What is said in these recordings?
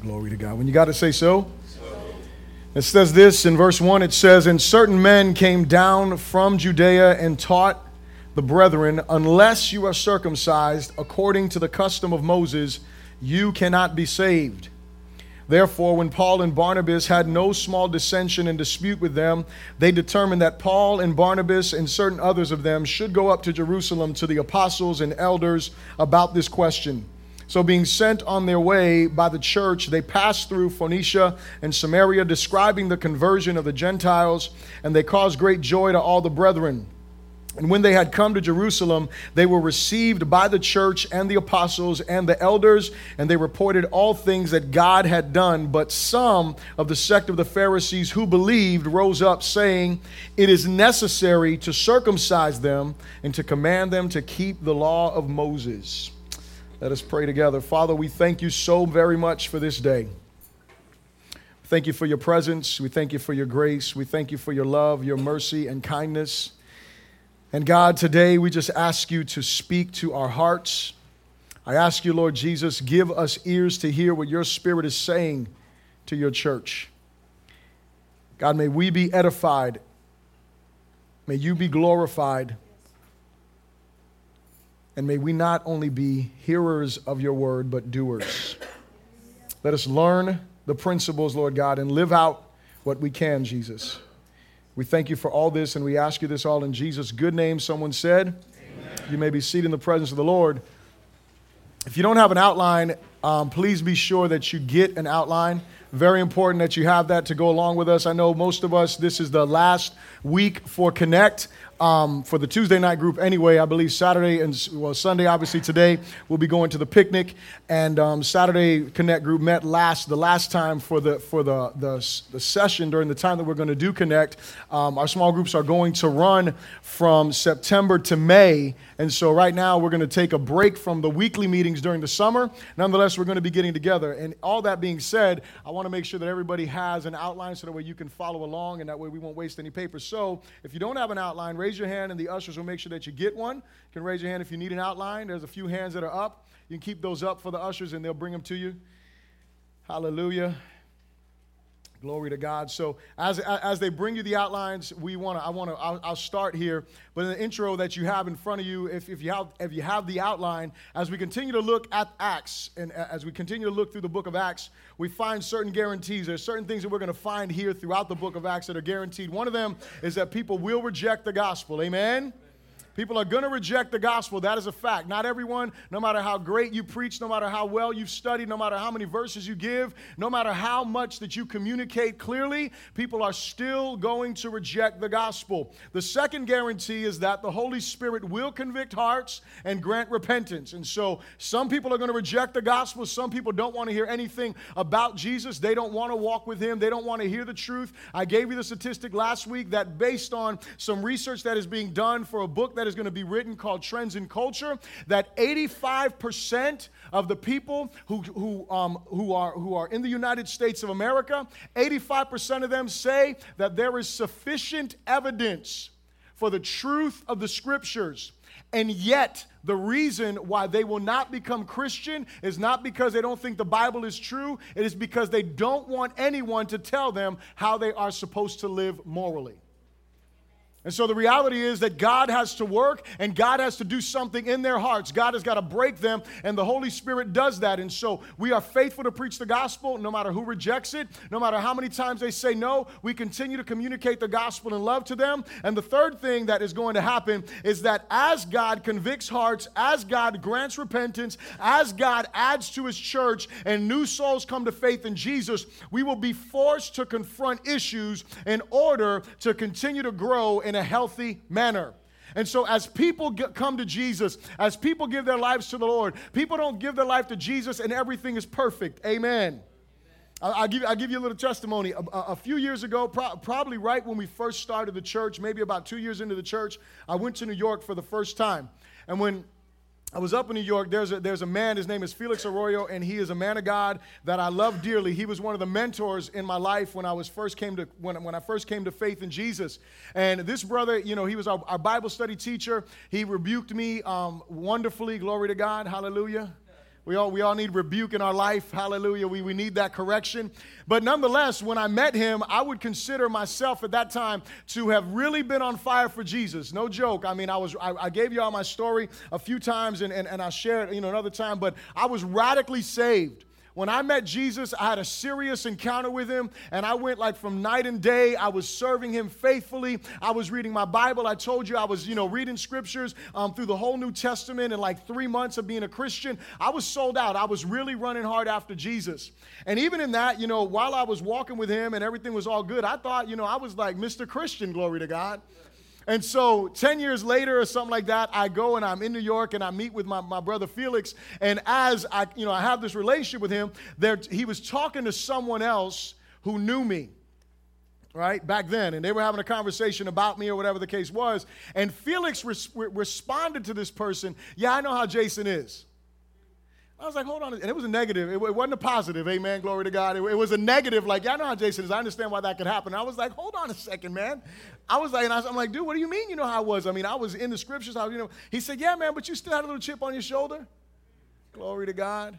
Glory to God. When you got to say so, it says this in verse 1 it says, And certain men came down from Judea and taught the brethren, Unless you are circumcised according to the custom of Moses, you cannot be saved. Therefore, when Paul and Barnabas had no small dissension and dispute with them, they determined that Paul and Barnabas and certain others of them should go up to Jerusalem to the apostles and elders about this question. So, being sent on their way by the church, they passed through Phoenicia and Samaria, describing the conversion of the Gentiles, and they caused great joy to all the brethren. And when they had come to Jerusalem, they were received by the church and the apostles and the elders, and they reported all things that God had done. But some of the sect of the Pharisees who believed rose up, saying, It is necessary to circumcise them and to command them to keep the law of Moses. Let us pray together. Father, we thank you so very much for this day. Thank you for your presence. We thank you for your grace. We thank you for your love, your mercy, and kindness. And God, today we just ask you to speak to our hearts. I ask you, Lord Jesus, give us ears to hear what your Spirit is saying to your church. God, may we be edified. May you be glorified. And may we not only be hearers of your word, but doers. Let us learn the principles, Lord God, and live out what we can, Jesus. We thank you for all this, and we ask you this all in Jesus' good name. Someone said, Amen. You may be seated in the presence of the Lord. If you don't have an outline, um, please be sure that you get an outline. Very important that you have that to go along with us. I know most of us, this is the last week for Connect um, for the Tuesday night group anyway. I believe Saturday and well Sunday, obviously today we'll be going to the picnic, and um, Saturday Connect group met last the last time for the for the the, the session during the time that we're going to do Connect. Um, our small groups are going to run from September to May, and so right now we're going to take a break from the weekly meetings during the summer. Nonetheless, we're going to be getting together. And all that being said, I want to make sure that everybody has an outline so that way you can follow along, and that way we won't waste any paper. So if you don't have an outline, raise raise your hand, and the ushers will make sure that you get one. You can raise your hand if you need an outline. There's a few hands that are up. You can keep those up for the ushers, and they'll bring them to you. Hallelujah. Glory to God. So as, as they bring you the outlines, we want to. I want to. I'll, I'll, start here. But in the intro that you have in front of you, if, if you have if you have the outline, as we continue to look at Acts and uh, as we continue to look through the book of Acts, we find certain guarantees. There's certain things that we're going to find here throughout the book of Acts that are guaranteed. One of them is that people will reject the gospel. Amen. People are going to reject the gospel. That is a fact. Not everyone, no matter how great you preach, no matter how well you've studied, no matter how many verses you give, no matter how much that you communicate clearly, people are still going to reject the gospel. The second guarantee is that the Holy Spirit will convict hearts and grant repentance. And so some people are going to reject the gospel. Some people don't want to hear anything about Jesus. They don't want to walk with him. They don't want to hear the truth. I gave you the statistic last week that based on some research that is being done for a book that is going to be written called Trends in Culture that 85% of the people who, who, um, who, are, who are in the United States of America, 85% of them say that there is sufficient evidence for the truth of the scriptures. And yet, the reason why they will not become Christian is not because they don't think the Bible is true, it is because they don't want anyone to tell them how they are supposed to live morally. And so the reality is that God has to work and God has to do something in their hearts. God has got to break them, and the Holy Spirit does that. And so we are faithful to preach the gospel no matter who rejects it, no matter how many times they say no. We continue to communicate the gospel and love to them. And the third thing that is going to happen is that as God convicts hearts, as God grants repentance, as God adds to his church, and new souls come to faith in Jesus, we will be forced to confront issues in order to continue to grow in a healthy manner. And so, as people get, come to Jesus, as people give their lives to the Lord, people don't give their life to Jesus and everything is perfect. Amen. I'll, give, I'll give you a little testimony. A, a few years ago, pro- probably right when we first started the church, maybe about two years into the church, I went to New York for the first time. And when I was up in New York. There's a, there's a man, his name is Felix Arroyo, and he is a man of God that I love dearly. He was one of the mentors in my life when I was first came to when, when I first came to faith in Jesus. And this brother, you know, he was our, our Bible study teacher. He rebuked me um, wonderfully. Glory to God. Hallelujah We all, we all need rebuke in our life. Hallelujah. We, we need that correction. But nonetheless, when I met him, I would consider myself at that time to have really been on fire for Jesus. No joke. I mean, I was I, I gave you all my story a few times and, and, and I'll share it, you know, another time, but I was radically saved. When I met Jesus, I had a serious encounter with him, and I went like from night and day. I was serving him faithfully. I was reading my Bible. I told you I was, you know, reading scriptures um, through the whole New Testament in like three months of being a Christian. I was sold out. I was really running hard after Jesus. And even in that, you know, while I was walking with him and everything was all good, I thought, you know, I was like Mr. Christian, glory to God. And so 10 years later or something like that, I go and I'm in New York and I meet with my, my brother Felix. And as I, you know, I have this relationship with him, there, he was talking to someone else who knew me right back then. And they were having a conversation about me or whatever the case was. And felix res- responded to this person yeah i know how jason is I was like, hold on. And it was a negative. It, it wasn't a positive. Amen. Glory to God. It, it, was a negative. Like, yeah, I know how Jason is. I understand why that could happen. And I was like, hold on a second, man. I was like, and I am like, dude, what do you mean you know how I was? I mean, I was in the scriptures. I, you know, he said, yeah, man, but you still had a little chip on your shoulder. Glory to God.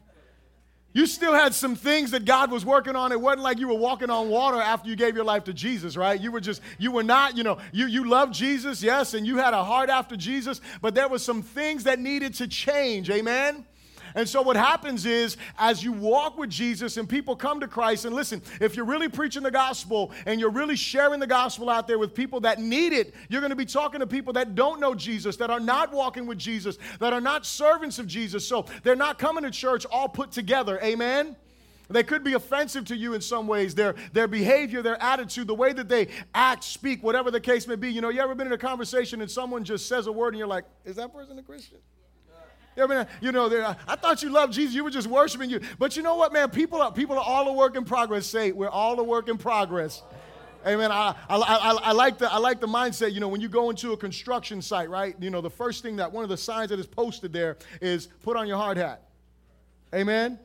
You still had some things that God was working on. It wasn't like you were walking on water after you gave your life to Jesus, right? You were just, you were not, you know, you, you loved Jesus, yes, and you had a heart after Jesus, but there were some things that needed to change, amen? And so what happens is, as you walk with Jesus and people come to Christ, and listen, if you're really preaching the gospel and you're really sharing the gospel out there with people that need it, you're going to be talking to people that don't know Jesus, that are not walking with Jesus, that are not servants of Jesus. So they're not coming to church all put together. Amen? They could be offensive to you in some ways. Their, their behavior, their attitude, the way that they act, speak, whatever the case may be. You know, you ever been in a conversation and someone just says a word and you're like, is that person a Christian? I mean, you know, I thought you loved Jesus. You were just worshiping you. But you know what, man? People are, people are all a work in progress. Say, we're all a work in progress. Amen. I, I, I, I, like the, I like the mindset, you know, when you go into a construction site, right? You know, the first thing that one of the signs that is posted there is put on your hard hat. Amen.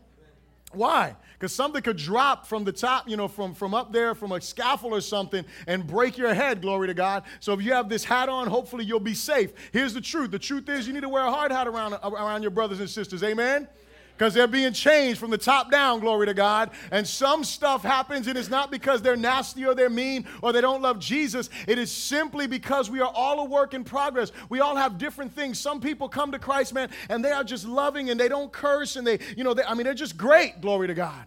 Why? Because something could drop from the top, you know, from, from up there, from a scaffold or something, and break your head, glory to God. So if you have this hat on, hopefully you'll be safe. Here's the truth the truth is you need to wear a hard hat around, around your brothers and sisters. Amen? Because they're being changed from the top down, glory to God. And some stuff happens, and it's not because they're nasty or they're mean or they don't love Jesus. It is simply because we are all a work in progress. We all have different things. Some people come to Christ, man, and they are just loving and they don't curse and they, you know, they, I mean, they're just great, glory to God.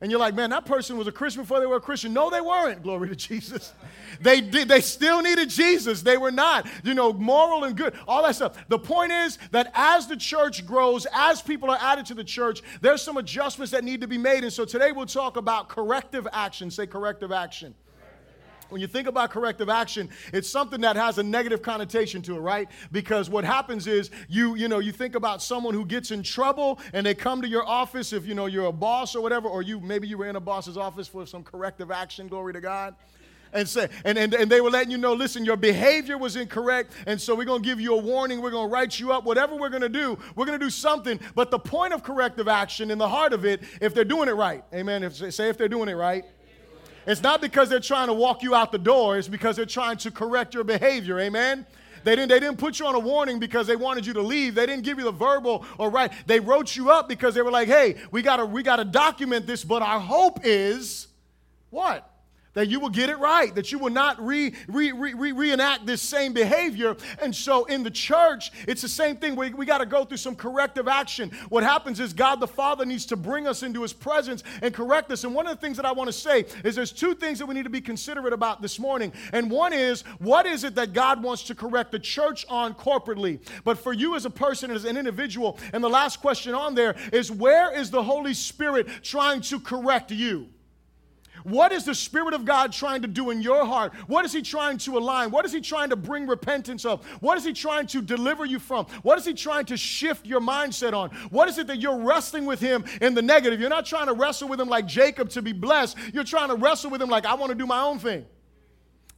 And you're like, man, that person was a Christian before they were a Christian. No, they weren't. Glory to Jesus. They did, they still needed Jesus. They were not, you know, moral and good, all that stuff. The point is that as the church grows, as people are added to the church, there's some adjustments that need to be made. And so today we'll talk about corrective action. Say corrective action. When you think about corrective action, it's something that has a negative connotation to it, right? Because what happens is you, you know, you think about someone who gets in trouble and they come to your office if you know you're a boss or whatever, or you maybe you were in a boss's office for some corrective action, glory to God. And say, and, and, and they were letting you know, listen, your behavior was incorrect, and so we're gonna give you a warning, we're gonna write you up, whatever we're gonna do, we're gonna do something. But the point of corrective action in the heart of it, if they're doing it right, amen. If, say if they're doing it right it's not because they're trying to walk you out the door, it's because they're trying to correct your behavior. Amen? They didn't, they didn't put you on a warning because they wanted you to leave. They didn't give you the verbal or right. They wrote you up because they were like, hey, we gotta, we gotta document this, but our hope is what? That you will get it right, that you will not re, re, re, re, reenact this same behavior. And so in the church, it's the same thing. We, we got to go through some corrective action. What happens is God the Father needs to bring us into his presence and correct us. And one of the things that I want to say is there's two things that we need to be considerate about this morning. And one is, what is it that God wants to correct the church on corporately? But for you as a person, as an individual, and the last question on there is, where is the Holy Spirit trying to correct you? What is the Spirit of God trying to do in your heart? What is He trying to align? What is He trying to bring repentance of? What is He trying to deliver you from? What is He trying to shift your mindset on? What is it that you're wrestling with Him in the negative? You're not trying to wrestle with Him like Jacob to be blessed. You're trying to wrestle with Him like, I want to do my own thing.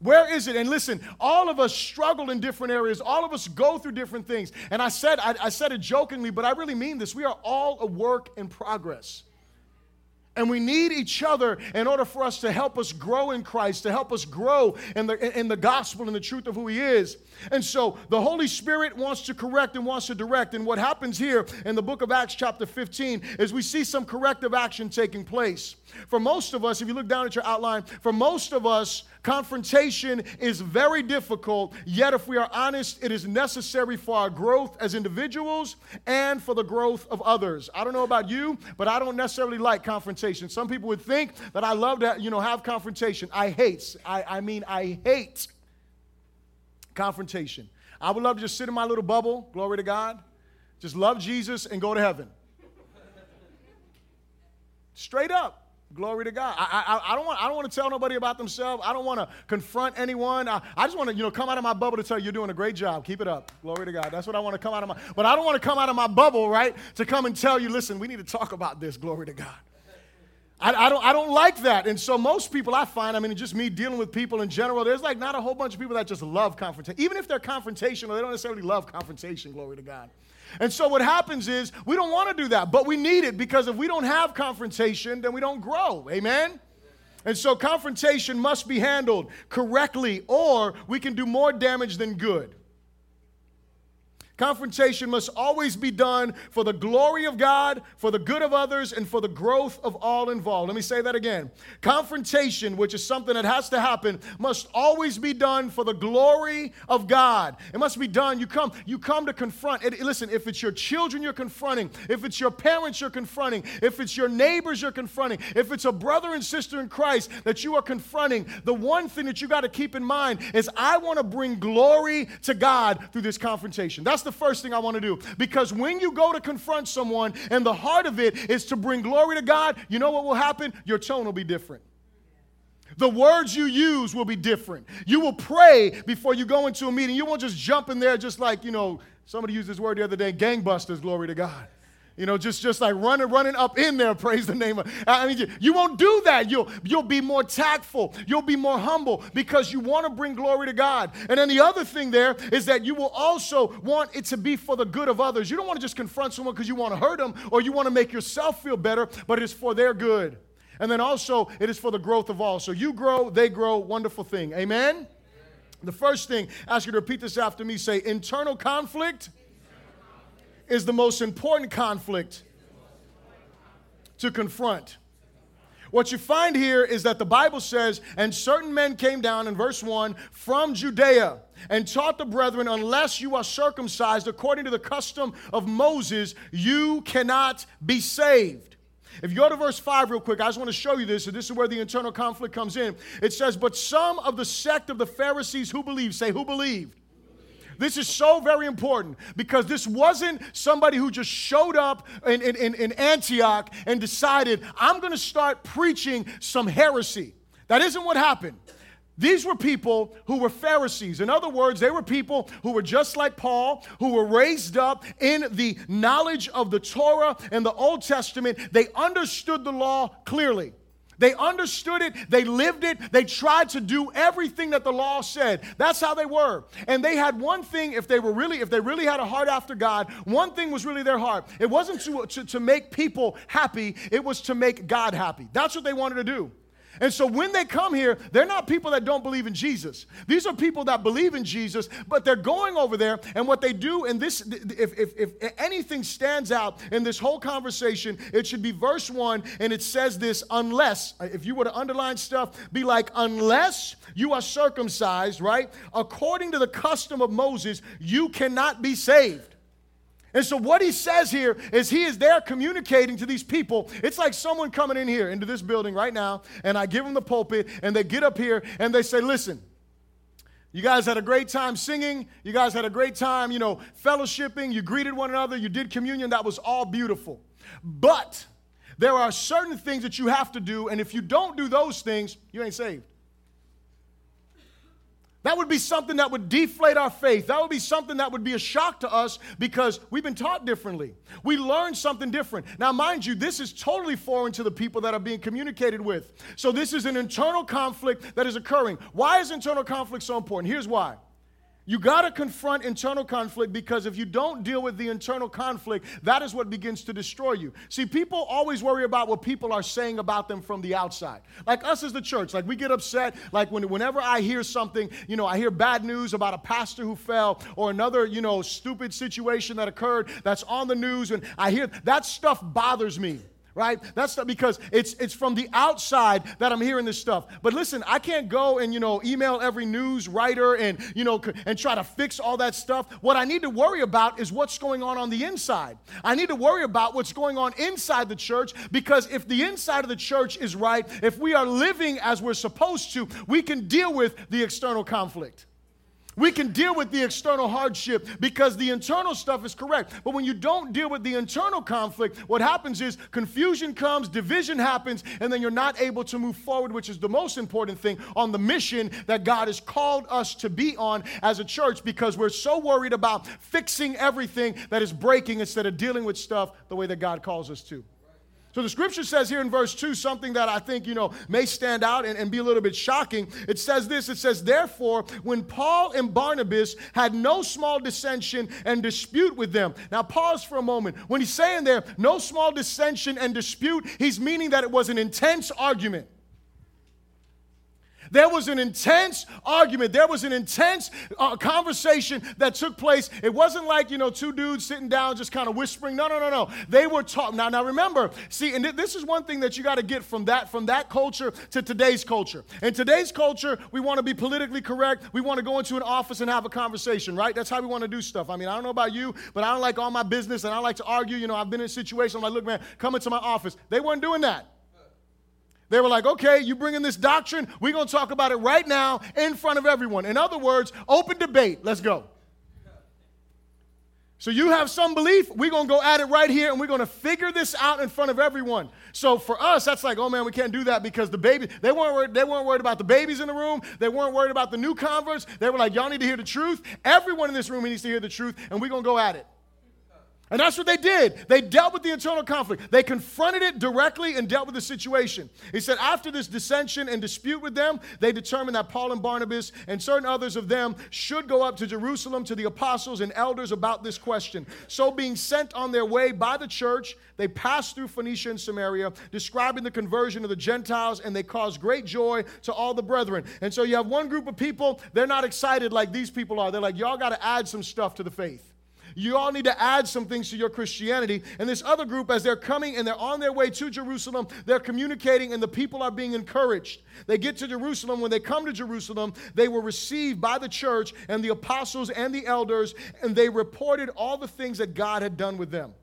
Where is it? And listen, all of us struggle in different areas. All of us go through different things. And I said, I, I said it jokingly, but I really mean this. We are all a work in progress. And we need each other in order for us to help us grow in Christ, to help us grow in the, in the gospel and the truth of who He is. And so the Holy Spirit wants to correct and wants to direct. And what happens here in the book of Acts, chapter 15, is we see some corrective action taking place. For most of us, if you look down at your outline, for most of us, confrontation is very difficult. Yet, if we are honest, it is necessary for our growth as individuals and for the growth of others. I don't know about you, but I don't necessarily like confrontation. Some people would think that I love to, you know, have confrontation. I hate. I, I mean, I hate confrontation. I would love to just sit in my little bubble, glory to God, just love Jesus and go to heaven. Straight up. Glory to God. I, I, I, don't want, I don't want to tell nobody about themselves. I don't want to confront anyone. I, I just want to, you know, come out of my bubble to tell you you're doing a great job. Keep it up. Glory to God. That's what I want to come out of my, but I don't want to come out of my bubble, right, to come and tell you, listen, we need to talk about this. Glory to God. I, I, don't, I don't like that. And so most people I find, I mean, just me dealing with people in general, there's like not a whole bunch of people that just love confrontation. Even if they're confrontational, they don't necessarily love confrontation, glory to God. And so what happens is we don't want to do that, but we need it because if we don't have confrontation, then we don't grow. Amen? And so confrontation must be handled correctly, or we can do more damage than good. Confrontation must always be done for the glory of God, for the good of others, and for the growth of all involved. Let me say that again. Confrontation, which is something that has to happen, must always be done for the glory of God. It must be done. You come, you come to confront. It, listen, if it's your children you're confronting, if it's your parents you're confronting, if it's your neighbors you're confronting, if it's a brother and sister in Christ that you are confronting, the one thing that you got to keep in mind is I want to bring glory to God through this confrontation. That's the first thing I want to do. Because when you go to confront someone and the heart of it is to bring glory to God, you know what will happen? Your tone will be different. The words you use will be different. You will pray before you go into a meeting. You won't just jump in there just like, you know, somebody used this word the other day, gangbusters, glory to God. You know, just, just like running, running up in there, praise the name of. I mean, you, won't do that. You'll, you'll be more tactful. You'll be more humble because you want to bring glory to God. And then the other thing there is that you will also want it to be for the good of others. You don't want to just confront someone because you want to hurt them or you want to make yourself feel better, but it's for their good. And then also, it is for the growth of all. So you grow, they grow, wonderful thing. Amen? The first thing, ask you to repeat this after me say, internal conflict is the most important conflict to confront. What you find here is that the Bible says, and certain men came down in verse 1 from Judea and taught the brethren, unless you are circumcised according to the custom of Moses, you cannot be saved. If you go to verse 5 real quick, I just want to show you this, and this is where the internal conflict comes in. It says, But some of the sect of the Pharisees who believed, say, who believed? This is so very important because this wasn't somebody who just showed up in, in, in Antioch and decided, I'm going to start preaching some heresy. That isn't what happened. These were people who were Pharisees. In other words, they were people who were just like Paul, who were raised up in the knowledge of the Torah and the Old Testament. They understood the law clearly. They understood it, they lived it, they tried to do everything that the law said. That's how they were. And they had one thing, if they were really, if they really had a heart after God, one thing was really their heart. It wasn't to, to, to make people happy, it was to make God happy. That's what they wanted to do. And so when they come here, they're not people that don't believe in Jesus. These are people that believe in Jesus, but they're going over there, and what they do, and this, if, if, if anything stands out in this whole conversation, it should be verse one, and it says this unless, uh, if you were to underline stuff, be like, unless you are circumcised, right? According to the custom of Moses, you cannot be saved. And so, what he says here is he is there communicating to these people. It's like someone coming in here into this building right now, and I give them the pulpit, and they get up here and they say, Listen, you guys had a great time singing. You guys had a great time, you know, fellowshipping. You greeted one another. You did communion. That was all beautiful. But there are certain things that you have to do, and if you don't do those things, you ain't saved. That would be something that would deflate our faith. That would be something that would be a shock to us because we've been taught differently. We learned something different. Now, mind you, this is totally foreign to the people that are being communicated with. So, this is an internal conflict that is occurring. Why is internal conflict so important? Here's why You got to confront internal conflict because if you don't deal with the internal conflict, that is what begins to destroy you. See, people always worry about what people are saying about them from the outside. Like us as the church, like we get upset. Like when, whenever I hear something, you know, I hear bad news about a pastor who fell or another, you know, stupid situation that occurred that's on the news, and I hear that stuff bothers me right? That's not because it's it's from the outside that I'm hearing this stuff. But listen, I can't go and you know email every news writer and you know and try to fix all that stuff. What I need to worry about is what's going on on the inside. I need to worry about what's going on inside the church because if the inside of the church is right, if we are living as we're supposed to, we can deal with the external conflict. We can deal with the external hardship because the internal stuff is correct. But when you don't deal with the internal conflict, what happens is confusion comes, division happens, and then you're not able to move forward, which is the most important thing on the mission that God has called us to be on as a church because we're so worried about fixing everything that is breaking instead of dealing with stuff the way that God calls us to. So the scripture says here in verse 2 something that I think, you know, may stand out and, and, be a little bit shocking. It says this it says, Therefore, when Paul and Barnabas had no small dissension and dispute with them. Now, pause for a moment. When he's saying there, no small dissension and dispute, he's meaning that it was an intense argument. There was an intense argument. There was an intense uh, conversation that took place. It wasn't like, you know, two dudes sitting down just kind of whispering. No, no, no, no. They were talking. Now, now remember, see, and th- this is one thing that you got to get from that, from that culture to today's culture. In today's culture, we want to be politically correct. We want to go into an office and have a conversation, right? That's how we want to do stuff. I mean, I don't know about you, but I don't like all my business and I like to argue. You know, I've been in a situation, I'm like, look, man, come into my office. They weren't doing that. They were like, okay, you bring in this doctrine, we're going to talk about it right now in front of everyone. In other words, open debate. Let's go. So you have some belief, we're going to go at it right here and we're going to figure this out in front of everyone. So for us, that's like, oh man, we can't do that because the baby, they weren't worried, they weren't worried about the babies in the room. They weren't worried about the new converts. They were like, y'all need to hear the truth. Everyone in this room needs to hear the truth and we're going to go at it. And that's what they did. They dealt with the internal conflict. They confronted it directly and dealt with the situation. He said, after this dissension and dispute with them, they determined that Paul and Barnabas and certain others of them should go up to Jerusalem to the apostles and elders about this question. So, being sent on their way by the church, they passed through Phoenicia and Samaria, describing the conversion of the Gentiles, and they caused great joy to all the brethren. And so, you have one group of people, they're not excited like these people are. They're like, y'all got to add some stuff to the faith. You all need to add some things to your Christianity. And this other group, as they're coming and they're on their way to Jerusalem, they're communicating and the people are being encouraged. They get to Jerusalem. When they come to Jerusalem, they were received by the church and the apostles and the elders, and they reported all the things that God had done with them.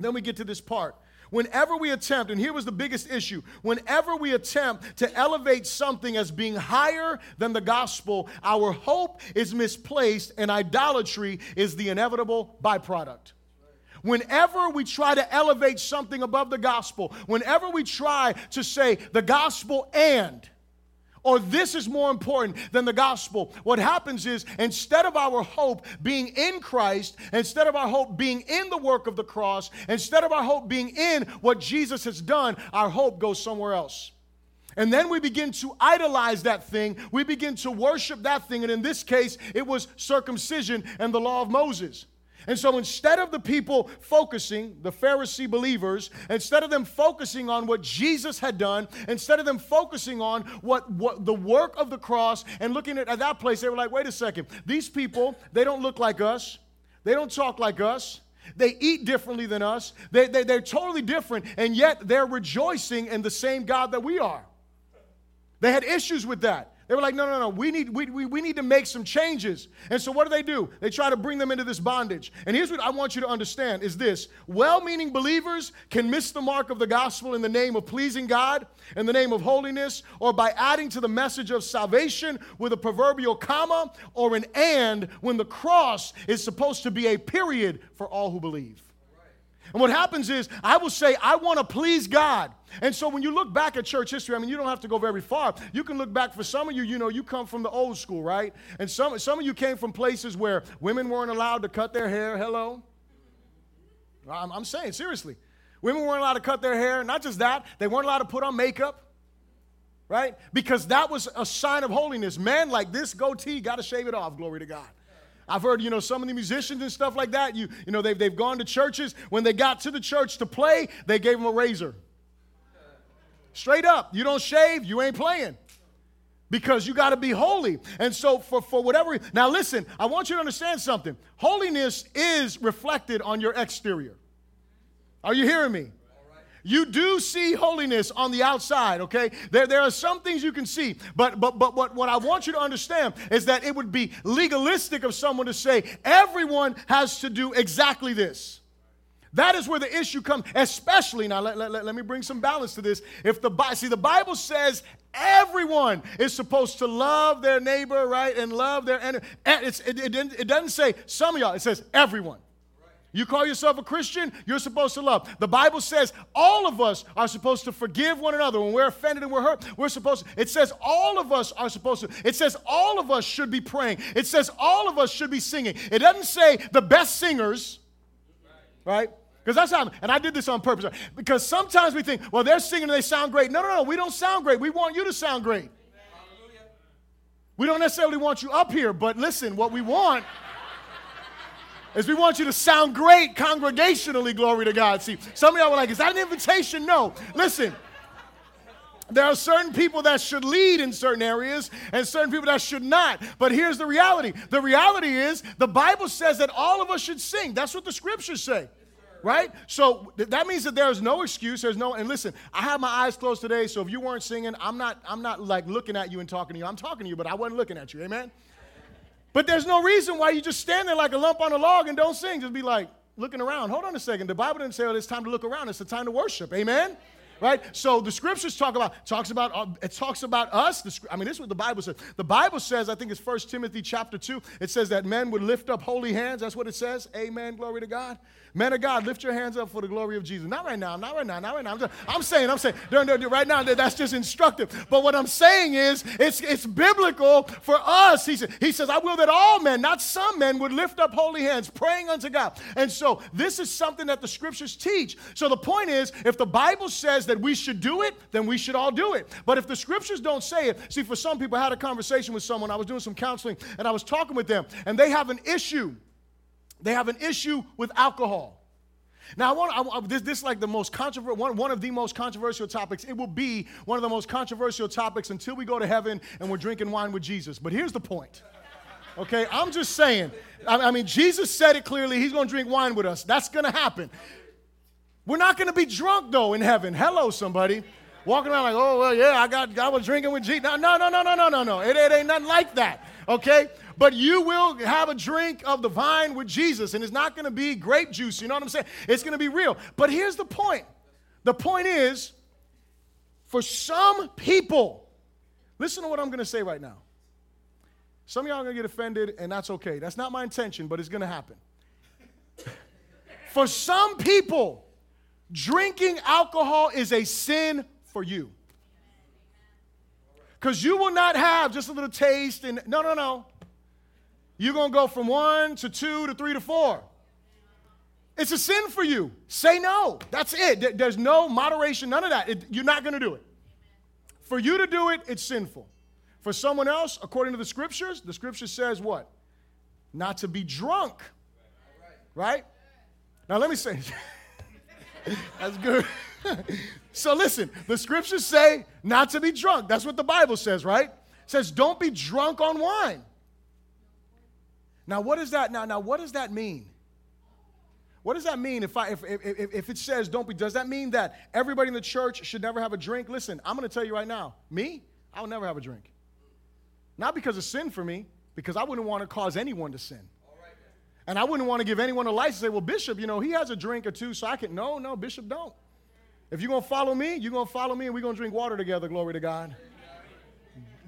Then we get to this part Whenever we attempt, and here was the biggest issue, whenever we attempt to elevate something as being higher than the gospel, our hope is misplaced and idolatry is the inevitable byproduct. Whenever we try to elevate something above the gospel, whenever we try to say the gospel and, or this is more important than the gospel. What happens is instead of our hope being in Christ, instead of our hope being in the work of the cross, instead of our hope being in what Jesus has done, our hope goes somewhere else. And then we begin to idolize that thing. We begin to worship that thing. And in this case, it was circumcision and the law of Moses. And so instead of the people focusing, the Pharisee believers, instead of them focusing on what Jesus had done, instead of them focusing on what, what the work of the cross and looking at, at that place, they were like, wait a second, these people, they don't look like us, they don't talk like us. They eat differently than us. They, they, they're totally different, and yet they're rejoicing in the same God that we are. They had issues with that. They were like, no, no, no, we need, we, we, we need to make some changes. And so what do they do? They try to bring them into this bondage. And here's what I want you to understand is this. Well-meaning believers can miss the mark of the gospel in the name of pleasing God, in the name of holiness, or by adding to the message of salvation with a proverbial comma or an and when the cross is supposed to be a period for all who believe. And what happens is, I will say, I want to please God. And so when you look back at church history, I mean, you don't have to go very far. You can look back for some of you, you know, you come from the old school, right? And some, some of you came from places where women weren't allowed to cut their hair. Hello? I'm, I'm saying, seriously. Women weren't allowed to cut their hair. Not just that, they weren't allowed to put on makeup, right? Because that was a sign of holiness. Man like this goatee, got to shave it off, glory to God. I've heard, you know, some of the musicians and stuff like that, you, you know, they've, they've gone to churches. When they got to the church to play, they gave them a razor. Straight up. You don't shave, you ain't playing. Because you got to be holy. And so, for, for whatever. Now, listen, I want you to understand something. Holiness is reflected on your exterior. Are you hearing me? You do see holiness on the outside, okay? There, there are some things you can see, but but but what, what I want you to understand is that it would be legalistic of someone to say everyone has to do exactly this. That is where the issue comes, especially now. Let, let, let, me bring some balance to this. If the see the Bible says everyone is supposed to love their neighbor, right, and love their enemy. It, it, it doesn't say some of y'all. It says everyone. You call yourself a Christian, you're supposed to love. The Bible says all of us are supposed to forgive one another. When we're offended and we're hurt, we're supposed to. It says all of us are supposed to. It says all of us should be praying. It says all of us should be singing. It doesn't say the best singers, right? Because that's how, and I did this on purpose. Because sometimes we think, well, they're singing and they sound great. No, no, no, we don't sound great. We want you to sound great. We don't necessarily want you up here, but listen, what we want is we want you to sound great congregationally, glory to God. See, some of y'all were like, is that an invitation? No. Listen. There are certain people that should lead in certain areas and certain people that should not. But here's the reality the reality is the Bible says that all of us should sing. That's what the scriptures say. Right? So th- that means that there's no excuse. There's no, and listen, I have my eyes closed today, so if you weren't singing, I'm not, I'm not like looking at you and talking to you. I'm talking to you, but I wasn't looking at you. Amen? But there's no reason why you just stand there like a lump on a log and don't sing. Just be like looking around. Hold on a second. The Bible didn't say, oh, it's time to look around. It's the time to worship. Amen? right? So the scriptures talk about talks about uh, it talks about us. The, I mean, this is what the Bible says. The Bible says, I think it's First Timothy chapter two. It says that men would lift up holy hands. That's what it says. Amen. Glory to God. Men of God, lift your hands up for the glory of Jesus. Not right now, not right now, not right now. I'm, just, I'm saying, I'm saying, right now, that's just instructive. But what I'm saying is, it's, it's biblical for us. He, said, he says, I will that all men, not some men, would lift up holy hands, praying unto God. And so this is something that the scriptures teach. So the point is, if the Bible says that we should do it, then we should all do it. But if the scriptures don't say it, see, for some people, I had a conversation with someone, I was doing some counseling, and I was talking with them, and they have an issue they have an issue with alcohol. Now, I want, I, this, this is like the most controversial, one, one of the most controversial topics. It will be one of the most controversial topics until we go to heaven and we're drinking wine with Jesus. But here's the point. Okay, I'm just saying. I, I mean, Jesus said it clearly. He's going to drink wine with us. That's going to happen. We're not going to be drunk though in heaven. Hello, somebody. Walking around like, oh well, yeah, I got, I was drinking with Jesus. No, no, no, no, no, no, no, no. It, it ain't nothing like that. Okay, but you will have a drink of the vine with Jesus, and it's not going to be grape juice. You know what I'm saying? It's going to be real. But here's the point the point is, for some people, listen to what I'm going to say right now. Some of y'all are going to get offended, and that's okay. That's not my intention, but it's going to happen. for some people, drinking alcohol is a sin for you. Because you will not have just a little taste and no, no, no. You're going to go from one to two to three to four. It's a sin for you. Say no. That's it. There's no moderation, none of that. It, you're not going to do it. For you to do it, it's sinful. For someone else, according to the scriptures, the scripture says what? Not to be drunk. Right? Now, let me say, that's good. so, listen, the scriptures say not to be drunk. That's what the Bible says, right? It says, don't be drunk on wine. Now, what does that now? Now, what does that mean? What does that mean if, I, if, if, if it says don't be? Does that mean that everybody in the church should never have a drink? Listen, I'm going to tell you right now, me, I'll never have a drink. Not because of sin for me, because I wouldn't want to cause anyone to sin. And I wouldn't want to give anyone a license to say, well, Bishop, you know, he has a drink or two, so I can. No, no, Bishop, don't. If you're going to follow me, you're going to follow me and we're going to drink water together, glory to God.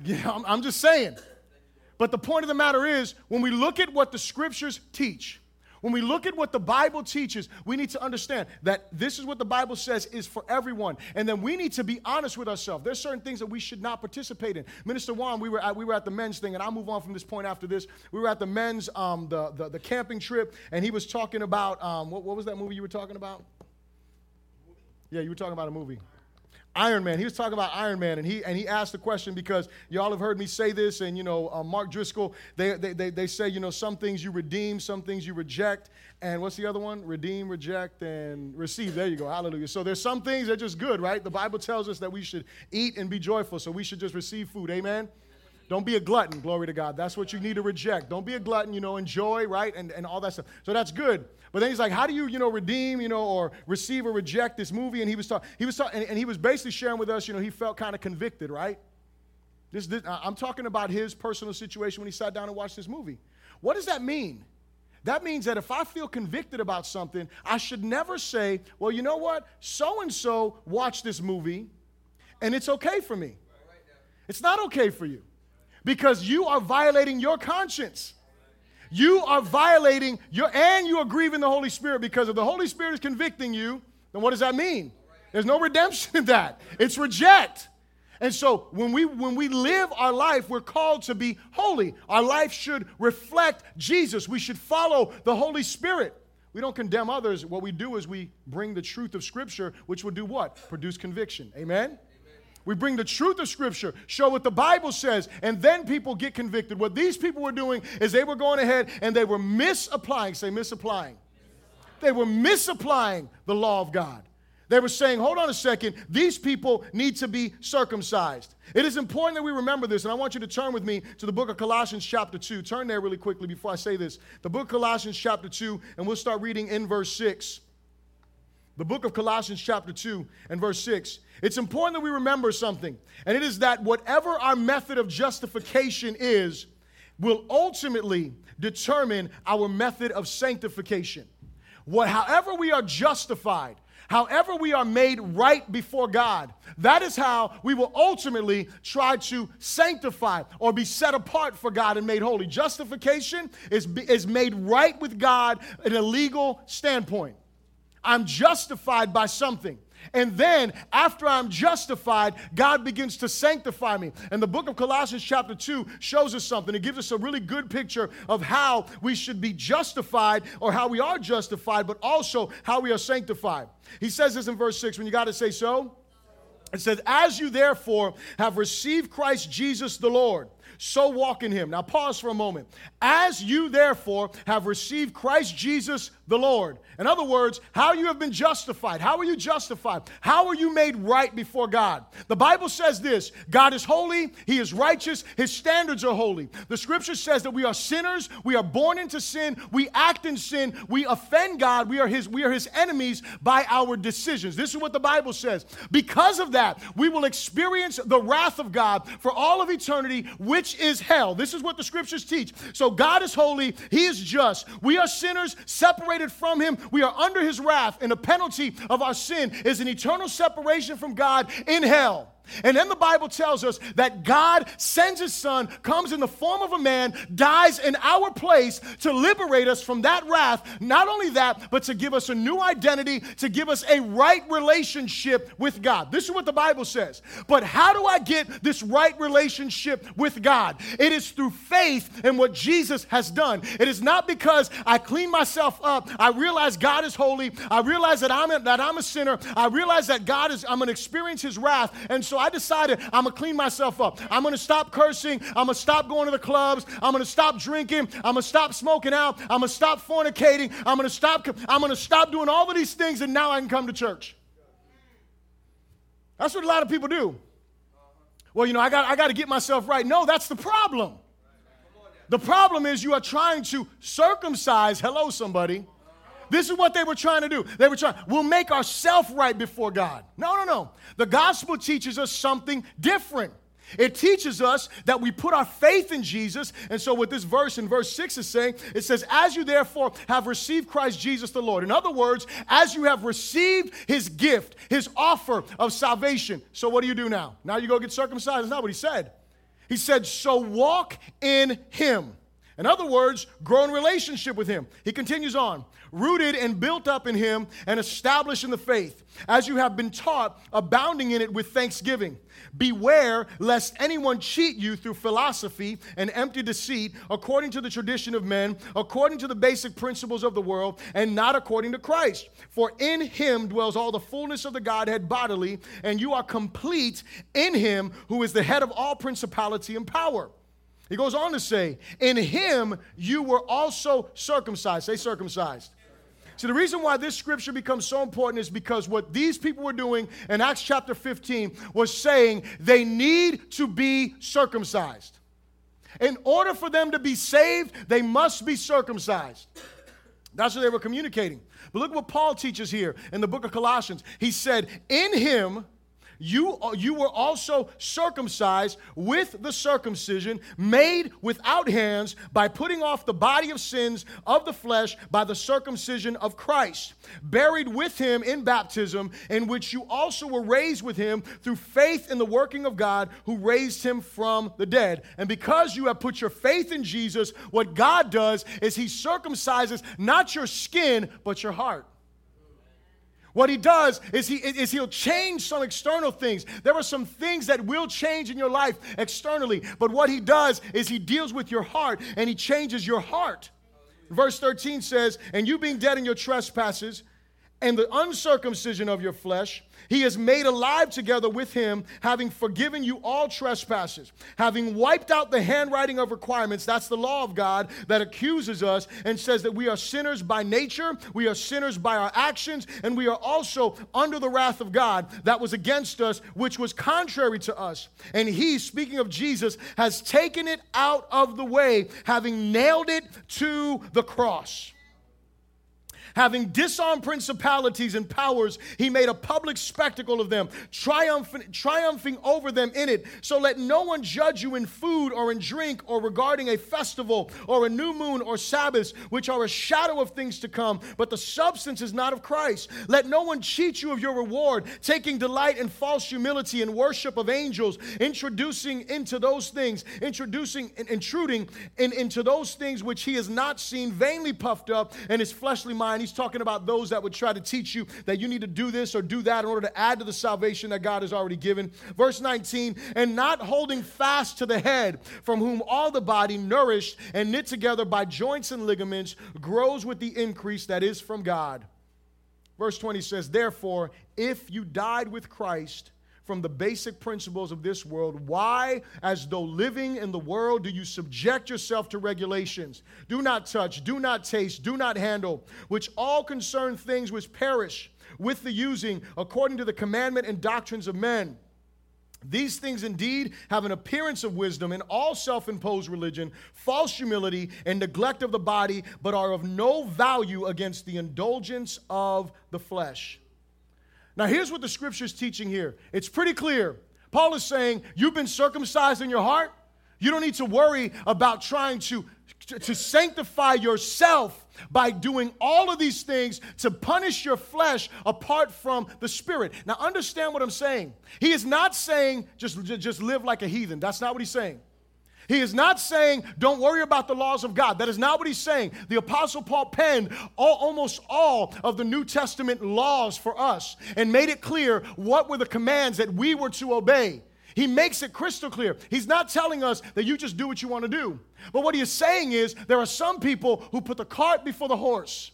Yeah, I'm, I'm just saying. But the point of the matter is, when we look at what the scriptures teach, when we look at what the Bible teaches, we need to understand that this is what the Bible says is for everyone. And then we need to be honest with ourselves. There's certain things that we should not participate in. Minister Juan, we were at, we were at the men's thing, and I'll move on from this point after this. We were at the men's, um, the, the, the camping trip, and he was talking about, um, what, what was that movie you were talking about? Yeah, you were talking about a movie. Iron Man. He was talking about Iron Man, and he and he asked the question because y'all have heard me say this, and you know, uh, Mark Driscoll, they, they they they say you know some things you redeem, some things you reject, and what's the other one? Redeem, reject, and receive. There you go. Hallelujah. So there's some things that are just good, right? The Bible tells us that we should eat and be joyful, so we should just receive food. Amen. Don't be a glutton, glory to God. That's what you need to reject. Don't be a glutton, you know, enjoy, right? And, and all that stuff. So that's good. But then he's like, how do you, you know, redeem, you know, or receive or reject this movie? And he was talking, he was talking, and, and, he was basically sharing with us, you know, he felt kind of convicted, right? This, this, I'm talking about his personal situation when he sat down and watched this movie. What does that mean? That means that if I feel convicted about something, I should never say, well, you know what? So and so watched this movie and it's okay for me. It's not okay for you because you are violating your conscience. You are violating your, and you are grieving the Holy Spirit because if the Holy Spirit is convicting you, then what does that mean? There's no redemption in that. It's reject. And so when we when we live our life, we're called to be holy. Our life should reflect Jesus. We should follow the Holy Spirit. We don't condemn others. What we do is we bring the truth of Scripture, which will do what? Produce conviction. Amen? We bring the truth of Scripture, show what the Bible says, and then people get convicted. What these people were doing is they were going ahead and they were misapplying, say misapplying. They were misapplying the law of God. They were saying, hold on a second, these people need to be circumcised. It is important that we remember this, and I want you to turn with me to the book of Colossians, chapter 2. Turn there really quickly before I say this. The book of Colossians, chapter 2, and we'll start reading in verse 6. The book of Colossians, chapter 2, and verse 6. It's important that we remember something, and it is that whatever our method of justification is, will ultimately determine our method of sanctification. What, however, we are justified, however, we are made right before God, that is how we will ultimately try to sanctify or be set apart for God and made holy. Justification is, is made right with God in a legal standpoint. I'm justified by something. And then, after I'm justified, God begins to sanctify me. And the book of Colossians, chapter 2, shows us something. It gives us a really good picture of how we should be justified or how we are justified, but also how we are sanctified. He says this in verse 6 when you got to say so. It says, As you therefore have received Christ Jesus the Lord so walk in him. Now, pause for a moment. As you therefore have received Christ Jesus the Lord. In other words, how you have been justified. How are you justified? How are you made right before God? The Bible says this God is holy, He is righteous, His standards are holy. The scripture says that we are sinners, we are born into sin, we act in sin, we offend God, we are His, we are His enemies by our decisions. This is what the Bible says. Because of that, we will experience the wrath of God for all of eternity, which is hell. This is what the scriptures teach. So God is holy, He is just. We are sinners separated from Him, we are under His wrath, and the penalty of our sin is an eternal separation from God in hell. And then the Bible tells us that God sends his son, comes in the form of a man, dies in our place to liberate us from that wrath. Not only that, but to give us a new identity, to give us a right relationship with God. This is what the Bible says. But how do I get this right relationship with God? It is through faith in what Jesus has done. It is not because I clean myself up. I realize God is holy. I realize that I'm a, that I'm a sinner. I realize that God is I'm going to experience his wrath. And so I decided I'm going to clean myself up. I'm going to stop cursing. I'm going to stop going to the clubs. I'm going to stop drinking. I'm going to stop smoking out. I'm going to stop fornicating. I'm going to stop I'm going to stop doing all of these things and now I can come to church. That's what a lot of people do. Well, you know, I got, I got to get myself right. No, that's the problem. The problem is you are trying to circumcise, hello, somebody, this is what they were trying to do. They were trying, we'll make ourselves right before God. No, no, no. The gospel teaches us something different. It teaches us that we put our faith in Jesus. And so, what this verse in verse 6 is saying, it says, As you therefore have received Christ Jesus the Lord. In other words, as you have received his gift, his offer of salvation. So, what do you do now? Now you go get circumcised. That's not what he said. He said, So walk in him. In other words, grow in relationship with him. He continues on, rooted and built up in him and established in the faith, as you have been taught, abounding in it with thanksgiving. Beware lest anyone cheat you through philosophy and empty deceit, according to the tradition of men, according to the basic principles of the world, and not according to Christ. For in him dwells all the fullness of the Godhead bodily, and you are complete in him who is the head of all principality and power he goes on to say, In him you were also circumcised. Say circumcised. So, the reason why this scripture becomes so important is because what these people were doing in Acts chapter 15 was saying they need to be circumcised. In order for them to be saved, they must be circumcised. That's what they were communicating. But look what Paul teaches here in the book of Colossians. He said, In him, you, uh, you were also circumcised with the circumcision made without hands by putting off the body of sins of the flesh by the circumcision of Christ, buried with him in baptism, in which you also were raised with him through faith in the working of God who raised him from the dead. And because you have put your faith in Jesus, what God does is he circumcises not your skin, but your heart. What he does is, he, is he'll change some external things. There are some things that will change in your life externally, but what he does is he deals with your heart and he changes your heart. Verse 13 says, And you being dead in your trespasses and the uncircumcision of your flesh, he has made alive together with him, having forgiven you all trespasses, having wiped out the handwriting of requirements. That's the law of God that accuses us and says that we are sinners by nature, we are sinners by our actions, and we are also under the wrath of God that was against us, which was contrary to us. And he, speaking of Jesus, has taken it out of the way, having nailed it to the cross. Having disarmed principalities and powers, he made a public spectacle of them, triumphing, triumphing over them in it. So let no one judge you in food or in drink or regarding a festival or a new moon or Sabbaths, which are a shadow of things to come, but the substance is not of Christ. Let no one cheat you of your reward, taking delight in false humility and worship of angels, introducing into those things, introducing, intruding in, into those things which he has not seen, vainly puffed up in his fleshly mind He's talking about those that would try to teach you that you need to do this or do that in order to add to the salvation that God has already given. Verse 19, and not holding fast to the head, from whom all the body, nourished and knit together by joints and ligaments, grows with the increase that is from God. Verse 20 says, Therefore, if you died with Christ, from the basic principles of this world. Why, as though living in the world, do you subject yourself to regulations? Do not touch, do not taste, do not handle, which all concern things which perish with the using according to the commandment and doctrines of men. These things indeed have an appearance of wisdom in all self imposed religion, false humility, and neglect of the body, but are of no value against the indulgence of the flesh. Now, here's what the scripture is teaching here it's pretty clear. Paul is saying, You've been circumcised in your heart. You don't need to worry about trying to, to sanctify yourself by doing all of these things to punish your flesh apart from the spirit. Now, understand what I'm saying. He is not saying just, just live like a heathen. That's not what he's saying. He is not saying, don't worry about the laws of God. That is not what he's saying. The Apostle Paul penned all, almost all of the New Testament laws for us and made it clear what were the commands that we were to obey. He makes it crystal clear. He's not telling us that you just do what you want to do. But what he is saying is there are some people who put the cart before the horse.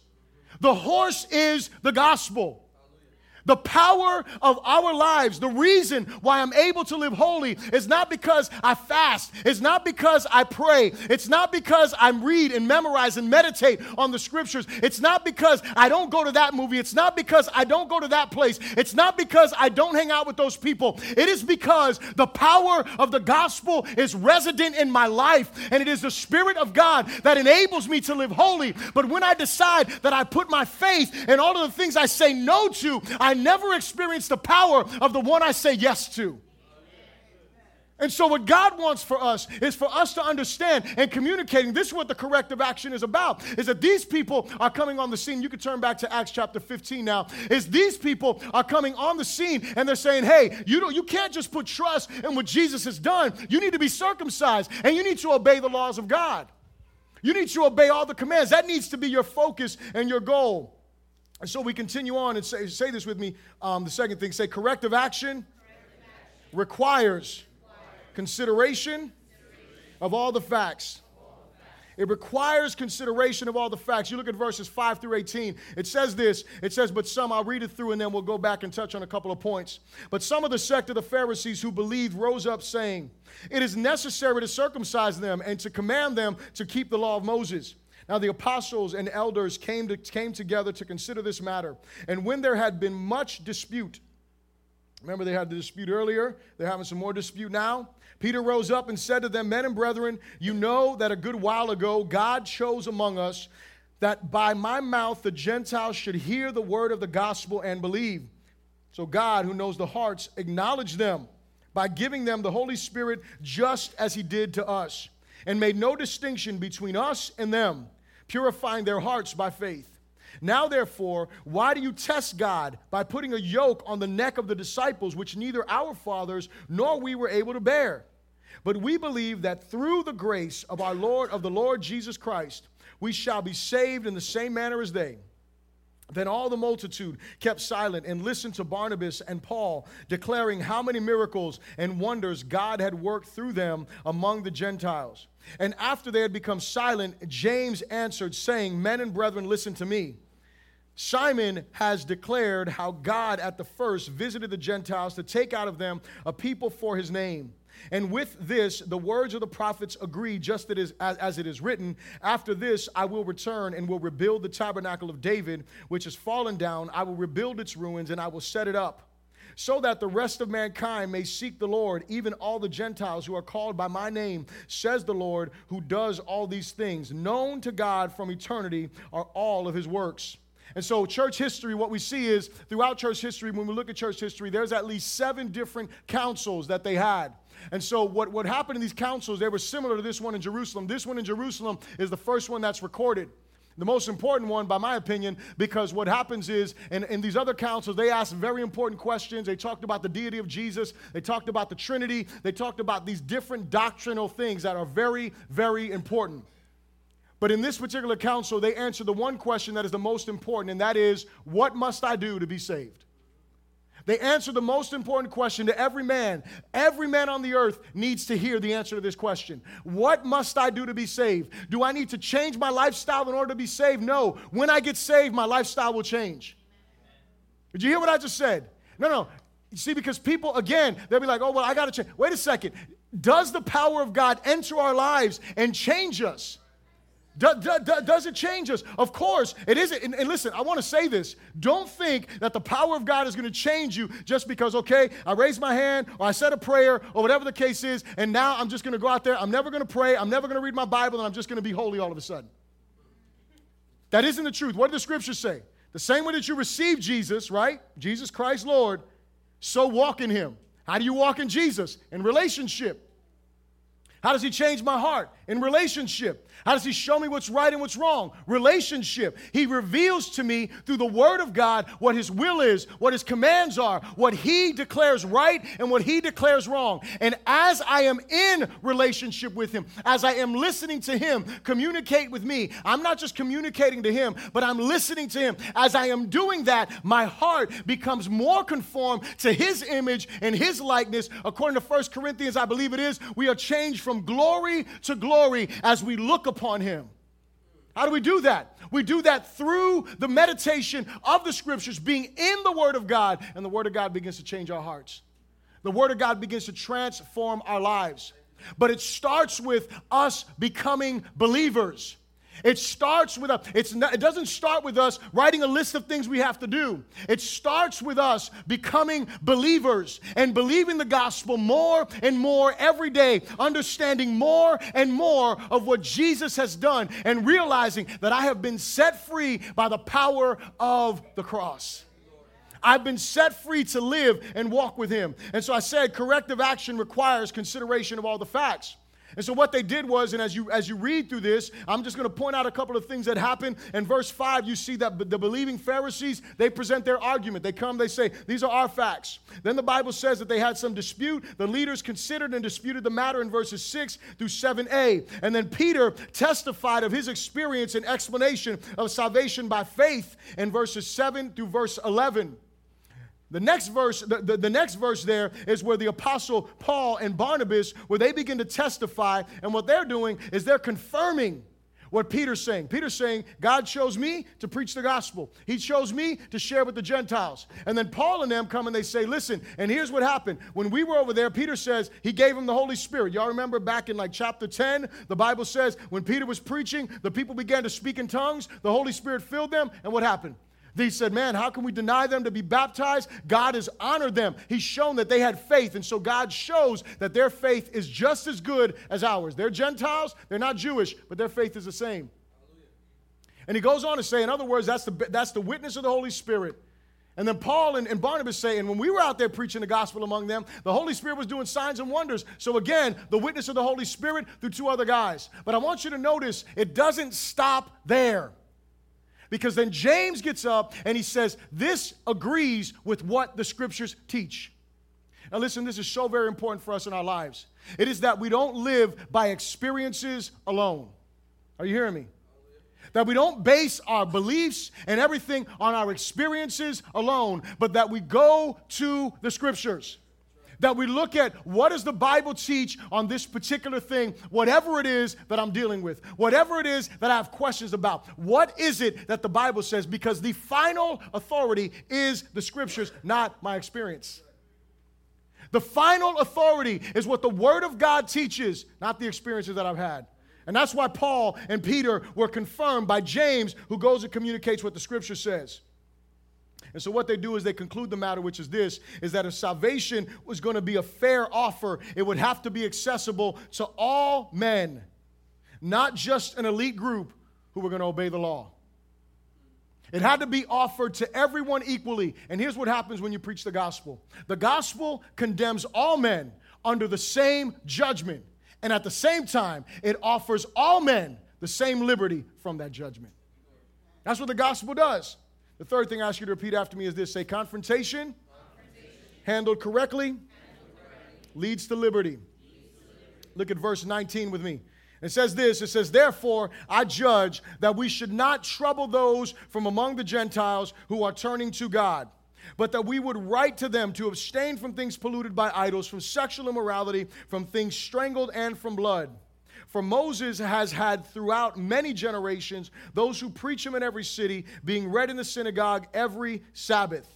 The horse is the gospel. The power of our lives, the reason why I'm able to live holy is not because I fast, it's not because I pray, it's not because I read and memorize and meditate on the scriptures, it's not because I don't go to that movie, it's not because I don't go to that place, it's not because I don't hang out with those people. It is because the power of the gospel is resident in my life, and it is the Spirit of God that enables me to live holy. But when I decide that I put my faith in all of the things I say no to, I never experienced the power of the one I say yes to. And so, what God wants for us is for us to understand and communicating. This is what the corrective action is about: is that these people are coming on the scene. You can turn back to Acts chapter 15 now. Is these people are coming on the scene and they're saying, "Hey, you don't, you can't just put trust in what Jesus has done. You need to be circumcised and you need to obey the laws of God." You need to obey all the commands. That needs to be your focus and your goal. And so we continue on and say, say this with me. Um, the second thing say, corrective action, corrective action. requires. Consideration, consideration of all the facts. It requires consideration of all the facts. You look at verses 5 through 18. It says this it says, But some, I'll read it through and then we'll go back and touch on a couple of points. But some of the sect of the Pharisees who believed rose up, saying, It is necessary to circumcise them and to command them to keep the law of Moses. Now the apostles and elders came, to, came together to consider this matter. And when there had been much dispute, remember they had the dispute earlier, they're having some more dispute now. Peter rose up and said to them, Men and brethren, you know that a good while ago God chose among us that by my mouth the Gentiles should hear the word of the gospel and believe. So God, who knows the hearts, acknowledged them by giving them the Holy Spirit just as he did to us, and made no distinction between us and them, purifying their hearts by faith. Now, therefore, why do you test God by putting a yoke on the neck of the disciples, which neither our fathers nor we were able to bear? But we believe that through the grace of our Lord, of the Lord Jesus Christ, we shall be saved in the same manner as they. Then all the multitude kept silent and listened to Barnabas and Paul, declaring how many miracles and wonders God had worked through them among the Gentiles. And after they had become silent, James answered, saying, Men and brethren, listen to me. Simon has declared how God at the first visited the Gentiles to take out of them a people for his name. And with this, the words of the prophets agree, just as, as it is written After this, I will return and will rebuild the tabernacle of David, which has fallen down. I will rebuild its ruins and I will set it up so that the rest of mankind may seek the Lord, even all the Gentiles who are called by my name, says the Lord, who does all these things. Known to God from eternity are all of his works. And so, church history, what we see is throughout church history, when we look at church history, there's at least seven different councils that they had. And so, what, what happened in these councils, they were similar to this one in Jerusalem. This one in Jerusalem is the first one that's recorded. The most important one, by my opinion, because what happens is, in, in these other councils, they asked very important questions. They talked about the deity of Jesus, they talked about the Trinity, they talked about these different doctrinal things that are very, very important. But in this particular council, they answered the one question that is the most important, and that is, What must I do to be saved? They answer the most important question to every man. Every man on the earth needs to hear the answer to this question What must I do to be saved? Do I need to change my lifestyle in order to be saved? No. When I get saved, my lifestyle will change. Did you hear what I just said? No, no. You see, because people, again, they'll be like, oh, well, I got to change. Wait a second. Does the power of God enter our lives and change us? Do, do, do, does it change us? Of course, it isn't. And, and listen, I want to say this. Don't think that the power of God is going to change you just because, okay, I raised my hand or I said a prayer or whatever the case is, and now I'm just going to go out there. I'm never going to pray. I'm never going to read my Bible, and I'm just going to be holy all of a sudden. That isn't the truth. What do the scriptures say? The same way that you receive Jesus, right? Jesus Christ Lord, so walk in him. How do you walk in Jesus? In relationship. How does he change my heart? In relationship. How does he show me what's right and what's wrong? Relationship. He reveals to me through the word of God what his will is, what his commands are, what he declares right and what he declares wrong. And as I am in relationship with him, as I am listening to him communicate with me, I'm not just communicating to him, but I'm listening to him. As I am doing that, my heart becomes more conformed to his image and his likeness. According to 1 Corinthians, I believe it is, we are changed from glory to glory as we look upon him. How do we do that? We do that through the meditation of the scriptures, being in the Word of God, and the Word of God begins to change our hearts. The Word of God begins to transform our lives. But it starts with us becoming believers. It starts with us. It's not, it doesn't start with us writing a list of things we have to do. It starts with us becoming believers and believing the gospel more and more every day, understanding more and more of what Jesus has done, and realizing that I have been set free by the power of the cross. I've been set free to live and walk with Him. And so I said corrective action requires consideration of all the facts. And so what they did was, and as you as you read through this, I'm just going to point out a couple of things that happen. In verse 5, you see that the believing Pharisees, they present their argument. They come, they say, these are our facts. Then the Bible says that they had some dispute. The leaders considered and disputed the matter in verses 6 through 7a. And then Peter testified of his experience and explanation of salvation by faith in verses 7 through verse 11. The next verse, the, the, the, next verse there is where the apostle Paul and Barnabas, where they begin to testify, and what they're doing is they're confirming what Peter's saying. Peter's saying, God chose me to preach the gospel. He chose me to share with the Gentiles. And then Paul and them come and they say, listen, and here's what happened. When we were over there, Peter says he gave him the Holy Spirit. Y'all remember back in like chapter 10, the Bible says when Peter was preaching, the people began to speak in tongues, the Holy Spirit filled them, and what happened? They said, Man, how can we deny them to be baptized? God has honored them. He's shown that they had faith. And so God shows that their faith is just as good as ours. They're Gentiles, they're not Jewish, but their faith is the same. And he goes on to say, in other words, that's the, that's the witness of the Holy Spirit. And then Paul and, and, Barnabas say, and when we were out there preaching the gospel among them, the Holy Spirit was doing signs and wonders. So again, the witness of the Holy Spirit through two other guys. But I want you to notice it doesn't stop there. Because then James gets up and he says, This agrees with what the scriptures teach. Now, listen, this is so very important for us in our lives. It is that we don't live by experiences alone. Are you hearing me? That we don't base our beliefs and everything on our experiences alone, but that we go to the scriptures that we look at what does the Bible teach on this particular thing, whatever it is that I'm dealing with, whatever it is that I have questions about. What is it that the Bible says? Because the final authority is the scriptures, not my experience. The final authority is what the Word of God teaches, not the experiences that I've had. And that's why Paul and Peter were confirmed by James, who goes and communicates what the Scripture says. And so what they do is they conclude the matter, which is this, is that if salvation was going to be a fair offer, it would have to be accessible to all men, not just an elite group who were going to obey the law. It had to be offered to everyone equally. And here's what happens when you preach the gospel the gospel condemns all men under the same judgment. And at the same time, it offers all men the same liberty from that judgment. That's what the gospel does. The third thing I ask you to repeat after me is this say, confrontation, confrontation. Handled, correctly, handled leads to. Leads to liberty. Look at verse 19 with me. It says this it says, Therefore, I judge that we should not trouble those from among the Gentiles who are turning to God, but that we would write to them to abstain from things polluted by idols, from sexual immorality, from things strangled, and from blood. For Moses has had throughout many generations those who preach him in every city, being read in the synagogue every Sabbath.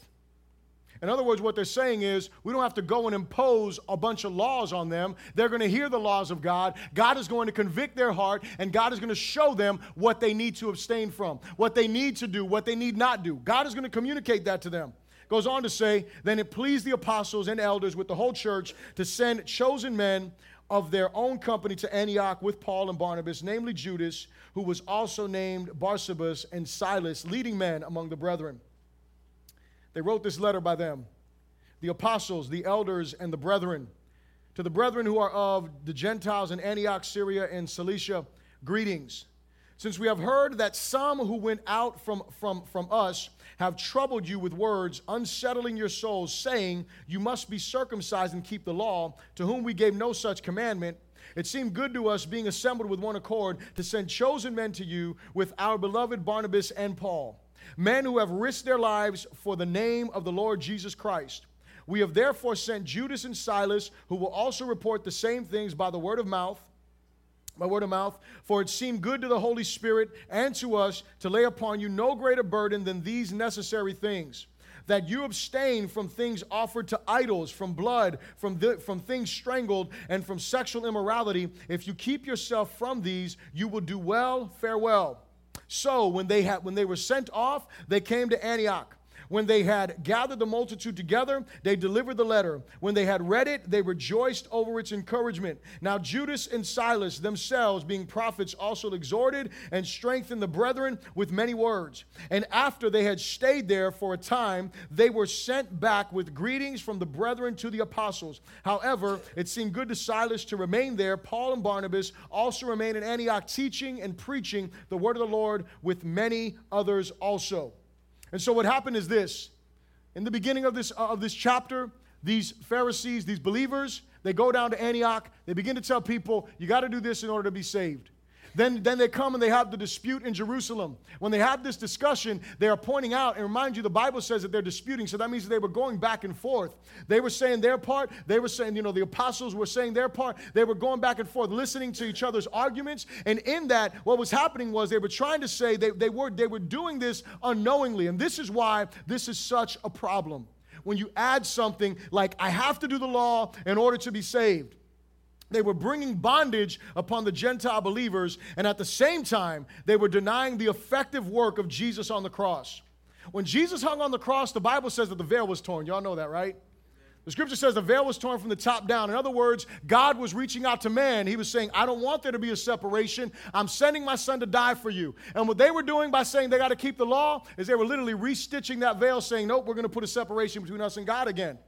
In other words, what they're saying is we don't have to go and impose a bunch of laws on them. They're going to hear the laws of God. God is going to convict their heart, and God is going to show them what they need to abstain from, what they need to do, what they need not do. God is going to communicate that to them. Goes on to say, then it pleased the apostles and elders with the whole church to send chosen men of their own company to Antioch with Paul and Barnabas, namely Judas, who was also named Barsabas, and Silas, leading men among the brethren. They wrote this letter by them the apostles, the elders, and the brethren. To the brethren who are of the Gentiles in Antioch, Syria, and Cilicia, greetings. Since we have heard that some who went out from, from, from us have troubled you with words, unsettling your souls, saying, You must be circumcised and keep the law, to whom we gave no such commandment. It seemed good to us, being assembled with one accord, to send chosen men to you with our beloved Barnabas and Paul, men who have risked their lives for the name of the Lord Jesus Christ. We have therefore sent Judas and Silas, who will also report the same things by the word of mouth by word of mouth, for it seemed good to the Holy Spirit and to us to lay upon you no greater burden than these necessary things that you abstain from things offered to idols, from blood, from, the, from things strangled, and from sexual immorality. If you keep yourself from these, you will do well. Farewell. So when they had when they were sent off, they came to Antioch. When they had gathered the multitude together, they delivered the letter. When they had read it, they rejoiced over its encouragement. Now Judas and Silas themselves, being prophets, also exhorted and strengthened the brethren with many words. And after they had stayed there for a time, they were sent back with greetings from the brethren to the apostles. However, it seemed good to Silas to remain there. Paul and Barnabas also remained in Antioch, teaching and preaching the word of the Lord with many others also. And so what happened is this. In the beginning of this, uh, of this chapter, these Pharisees, these believers, they go down to Antioch. They begin to tell people, you got to do this in order to be saved. Then, then they come and they have the dispute in Jerusalem. When they have this discussion, they are pointing out, and remind you, the Bible says that they're disputing, so that means they were going back and forth. They were saying their part, they were saying, you know, the apostles were saying their part. They were going back and forth, listening to each other's arguments. And in that, what was happening was they were trying to say they, they, were, they were doing this unknowingly. And this is why this is such a problem when you add something like, I have to do the law in order to be saved. They were bringing bondage upon the Gentile believers, and at the same time, they were denying the effective work of Jesus on the cross. When Jesus hung on the cross, the Bible says that the veil was torn. Y'all know that, right? The scripture says the veil was torn from the top down. In other words, God was reaching out to man. He was saying, I don't want there to be a separation. I'm sending my son to die for you. And what they were doing by saying they got to keep the law is they were literally restitching that veil, saying, Nope, we're going to put a separation between us and God again.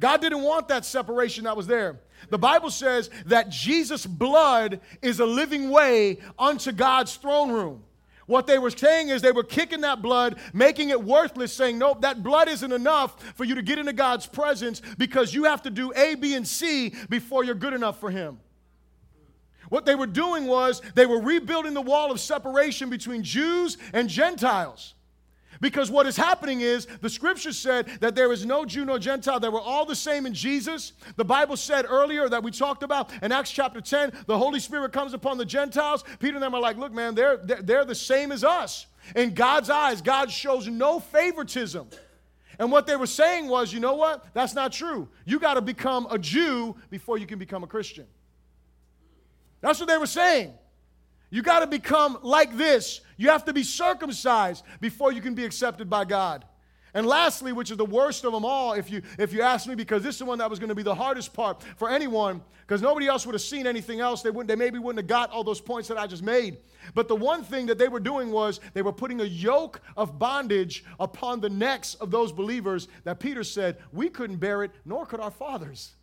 God didn't want that separation that was there. The Bible says that Jesus' blood is a living way unto God's throne room. What they were saying is they were kicking that blood, making it worthless, saying, Nope, that blood isn't enough for you to get into God's presence because you have to do A, B, and C before you're good enough for Him. What they were doing was they were rebuilding the wall of separation between Jews and Gentiles. Because what is happening is the scripture said that there is no Jew nor Gentile, they were all the same in Jesus. The Bible said earlier that we talked about in Acts chapter 10, the Holy Spirit comes upon the Gentiles. Peter and them are like, look, man, they're, they're, the same as us. In God's eyes, God shows no favoritism. And what they were saying was, you know what? That's not true. You got to become a Jew before you can become a Christian. That's what they were saying. You got to become like this. You have to be circumcised before you can be accepted by God. And lastly, which is the worst of them all, if you, if you ask me, because this is the one that was going to be the hardest part for anyone, because nobody else would have seen anything else. They, wouldn't, they maybe wouldn't have got all those points that I just made. But the one thing that they were doing was they were putting a yoke of bondage upon the necks of those believers that Peter said, we couldn't bear it, nor could our fathers.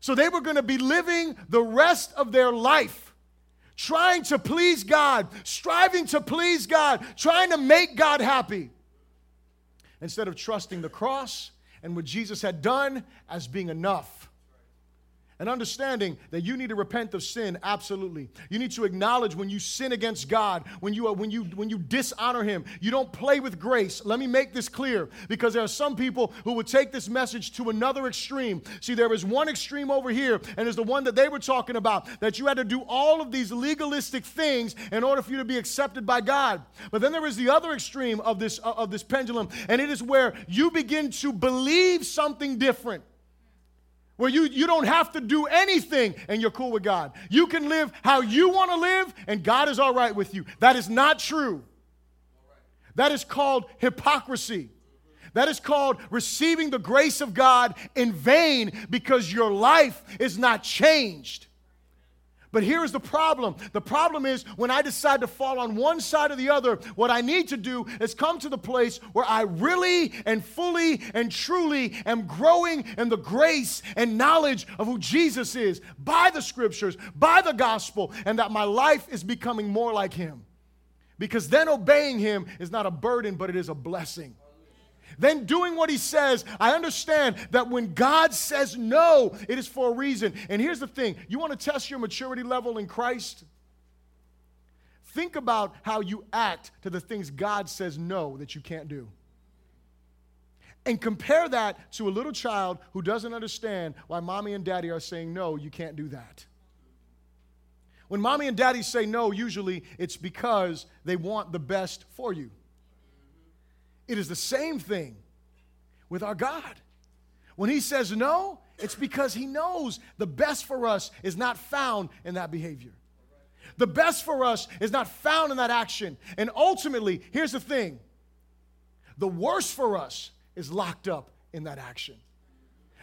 So they were going to be living the rest of their life trying to please God, striving to please God, trying to make God happy, instead of trusting the cross and what Jesus had done as being enough and understanding that you need to repent of sin absolutely. You need to acknowledge when you sin against god when you when you when you dishonor him you don't play with grace. Let me make this clear because there are some people who would take this message to another extreme. See there is one extreme over here and is the one that they were talking about that you had to do all of these legalistic things in order for you to be accepted by god. But then there is the other extreme of this of this pendulum and it is where you begin to believe something different where you, you don't have to do anything and you're cool with God. You can live how you want to live and God is all right with you. That is not true. That is called hypocrisy. That is called receiving the grace of God in vain because your life is not changed. But here is the problem. The problem is when I decide to fall on one side or the other, what I need to do is come to the place where I really and fully and truly am growing in the grace and knowledge of who Jesus is by the scriptures, by the gospel, and that my life is becoming more like Him. Because then obeying Him is not a burden, but it is a blessing then doing what he says, I understand that when God says no, it is for a reason. And here's the thing you want to test your maturity level in Christ? Think about how you act to the things God says no that you can't do. And compare that to a little child who doesn't understand why mommy and daddy are saying, no, you can't do that. When mommy and daddy say no, usually it's because they want the best for you. It is the same thing with our God. When He says no, it's because He knows the best for us is not found in that behavior. The best for us is not found in that action. And ultimately, here's the thing The worst for us is locked up in that action.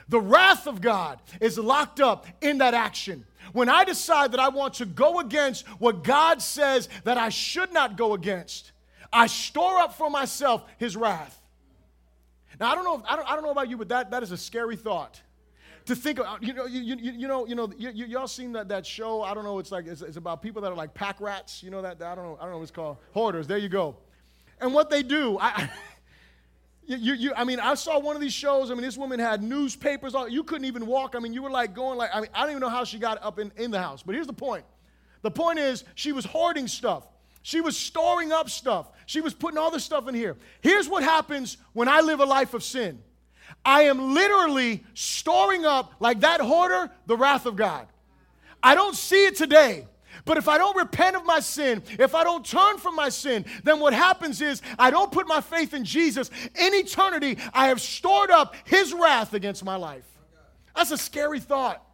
The wrath of God is locked up in that action. When I decide that I want to go against what God says that I should not go against, I store up for myself his wrath. Now, I don't know, if, I, don't, I don't know about you, but that, that is a scary thought. To think about you know, you, you, you know, you know, you, y'all seen that, that show? I don't know. It's like it's, it's about people that are like pack rats. You know that? I don't know. I don't know what it's called. Hoarders. There you go. And what they do, I, you, you, I mean, I saw one of these shows. I mean, this woman had newspapers. All, you couldn't even walk. I mean, you were like going like, I mean, I don't even know how she got up in, in the house. But here's the point. The point is, she was hoarding stuff. She was storing up stuff. She was putting all this stuff in here. Here's what happens when I live a life of sin I am literally storing up, like that hoarder, the wrath of God. I don't see it today. But if I don't repent of my sin, if I don't turn from my sin, then what happens is I don't put my faith in Jesus. In eternity, I have stored up his wrath against my life. That's a scary thought.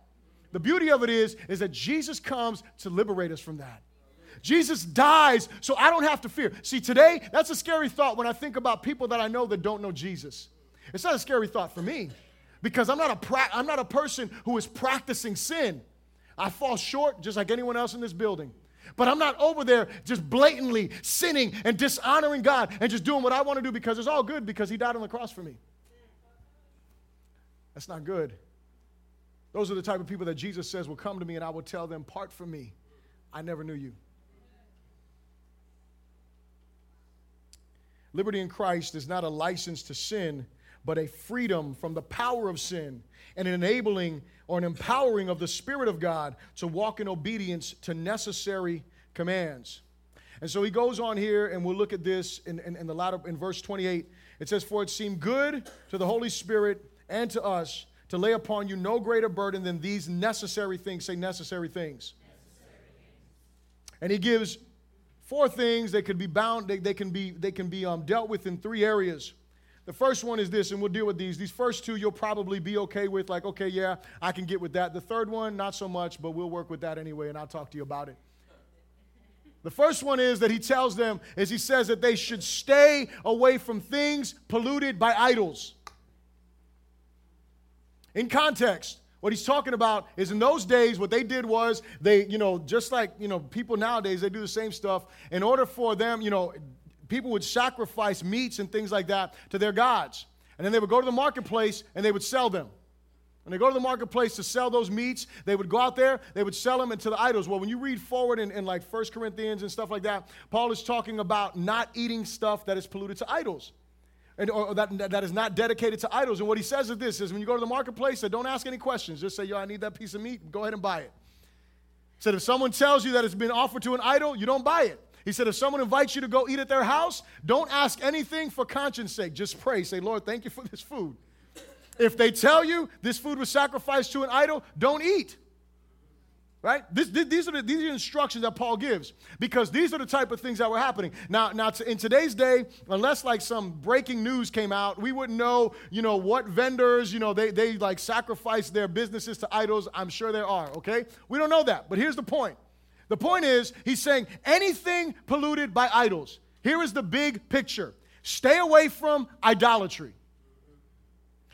The beauty of it is, is that Jesus comes to liberate us from that. Jesus dies so I don't have to fear. See, today, that's a scary thought when I think about people that I know that don't know Jesus. It's not a scary thought for me because I'm not a, pra- I'm not a person who is practicing sin. I fall short just like anyone else in this building. But I'm not over there just blatantly sinning and dishonoring God and just doing what I want to do because it's all good because He died on the cross for me. That's not good. Those are the type of people that Jesus says will come to me and I will tell them, Part from me. I never knew you. Liberty in Christ is not a license to sin, but a freedom from the power of sin and an enabling or an empowering of the Spirit of God to walk in obedience to necessary commands. And so he goes on here, and we'll look at this in, in, in the latter in verse 28. It says, For it seemed good to the Holy Spirit and to us to lay upon you no greater burden than these necessary things. Say necessary things. Necessary. And he gives four things that could be bound, they, they can be, they can be um, dealt with in three areas. The first one is this, and we'll deal with these. These first two you'll probably be okay with, like, okay, yeah, I can get with that. The third one, not so much, but we'll work with that anyway, and I'll talk to you about it. The first one is that he tells them, as he says that they should stay away from things polluted by idols. In context, what he's talking about is in those days, what they did was they, you know, just like, you know, people nowadays, they do the same stuff. In order for them, you know, people would sacrifice meats and things like that to their gods. And then they would go to the marketplace and they would sell them. When they go to the marketplace to sell those meats, they would go out there, they would sell them into the idols. Well, when you read forward in, in like First Corinthians and stuff like that, Paul is talking about not eating stuff that is polluted to idols and, or that, that is not dedicated to idols. And what he says is this is when you go to the marketplace, don't ask any questions. Just say, yo, I need that piece of meat. Go ahead and buy it. He said, if someone tells you that it's been offered to an idol, you don't buy it. He said, if someone invites you to go eat at their house, don't ask anything for conscience sake. Just pray. Say, Lord, thank you for this food. If they tell you this food was sacrificed to an idol, don't eat. Right? This, these, are the, these are the instructions that Paul gives because these are the type of things that were happening. Now, now in today's day, unless like some breaking news came out, we wouldn't know, you know, what vendors, you know, they, they like sacrifice their businesses to idols. I'm sure there are, okay? We don't know that. But here's the point. The point is, he's saying anything polluted by idols. Here is the big picture. Stay away from idolatry.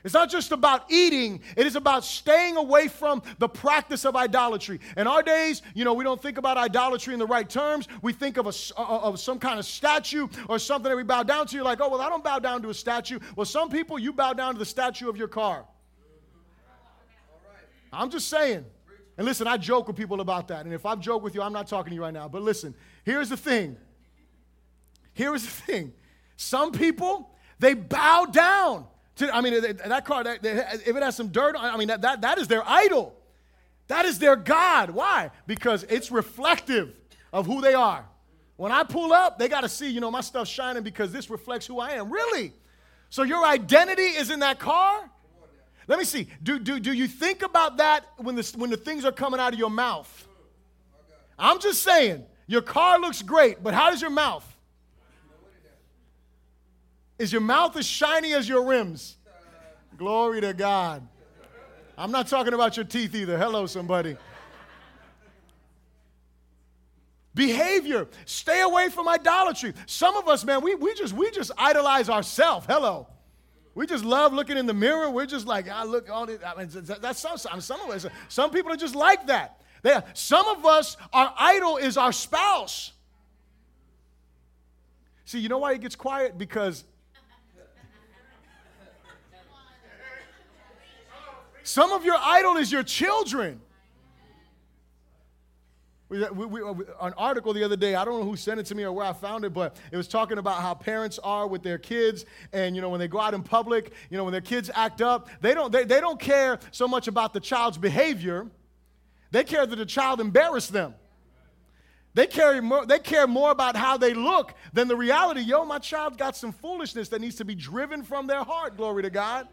It's not just about eating, it is about staying away from the practice of idolatry. In our days, you know, we don't think about idolatry in the right terms. We think of, a, uh, uh, of some kind of statue or something that we bow down to. You're like, oh, well, I don't bow down to a statue. Well, some people, you bow down to the statue of your car. I'm just saying. And listen, I joke with people about that. And if I've joked with you, I'm not talking to you right now. But listen, here's the thing. Here is the thing. Some people, they bow down to, I mean, that car, that, if it has some dirt on I mean, that, that, that is their idol. That is their God. Why? Because it's reflective of who they are. When I pull up, they got to see, you know, my stuff's shining because this reflects who I am. Really? So your identity is in that car? Let me see. Do, do, do you think about that when the, when the things are coming out of your mouth? I'm just saying, your car looks great, but how does your mouth? Is your mouth as shiny as your rims? Glory to God. I'm not talking about your teeth either. Hello, somebody. behavior. Stay away from idolatry. Some of us, man, we, we just we just idolize ourselves. Hello. We just love looking in the mirror. We're just like, I look all this. I mean, that's some, some of us. Some people are just like that. They, some of us, our idol is our spouse. See, you know why it gets quiet? Because some of your idol is your children. We, we, uh, we, an article the other day, I don't know who sent it to me or where I found it, but it was talking about how parents are with their kids. And, you know, when they go out in public, you know, when their kids act up, they don't, they, they don't care so much about the child's behavior. They care that the child embarrassed them. They, care more, they care more about how they look than the reality. Yo, my child got some foolishness that needs to be driven from their heart, glory to God.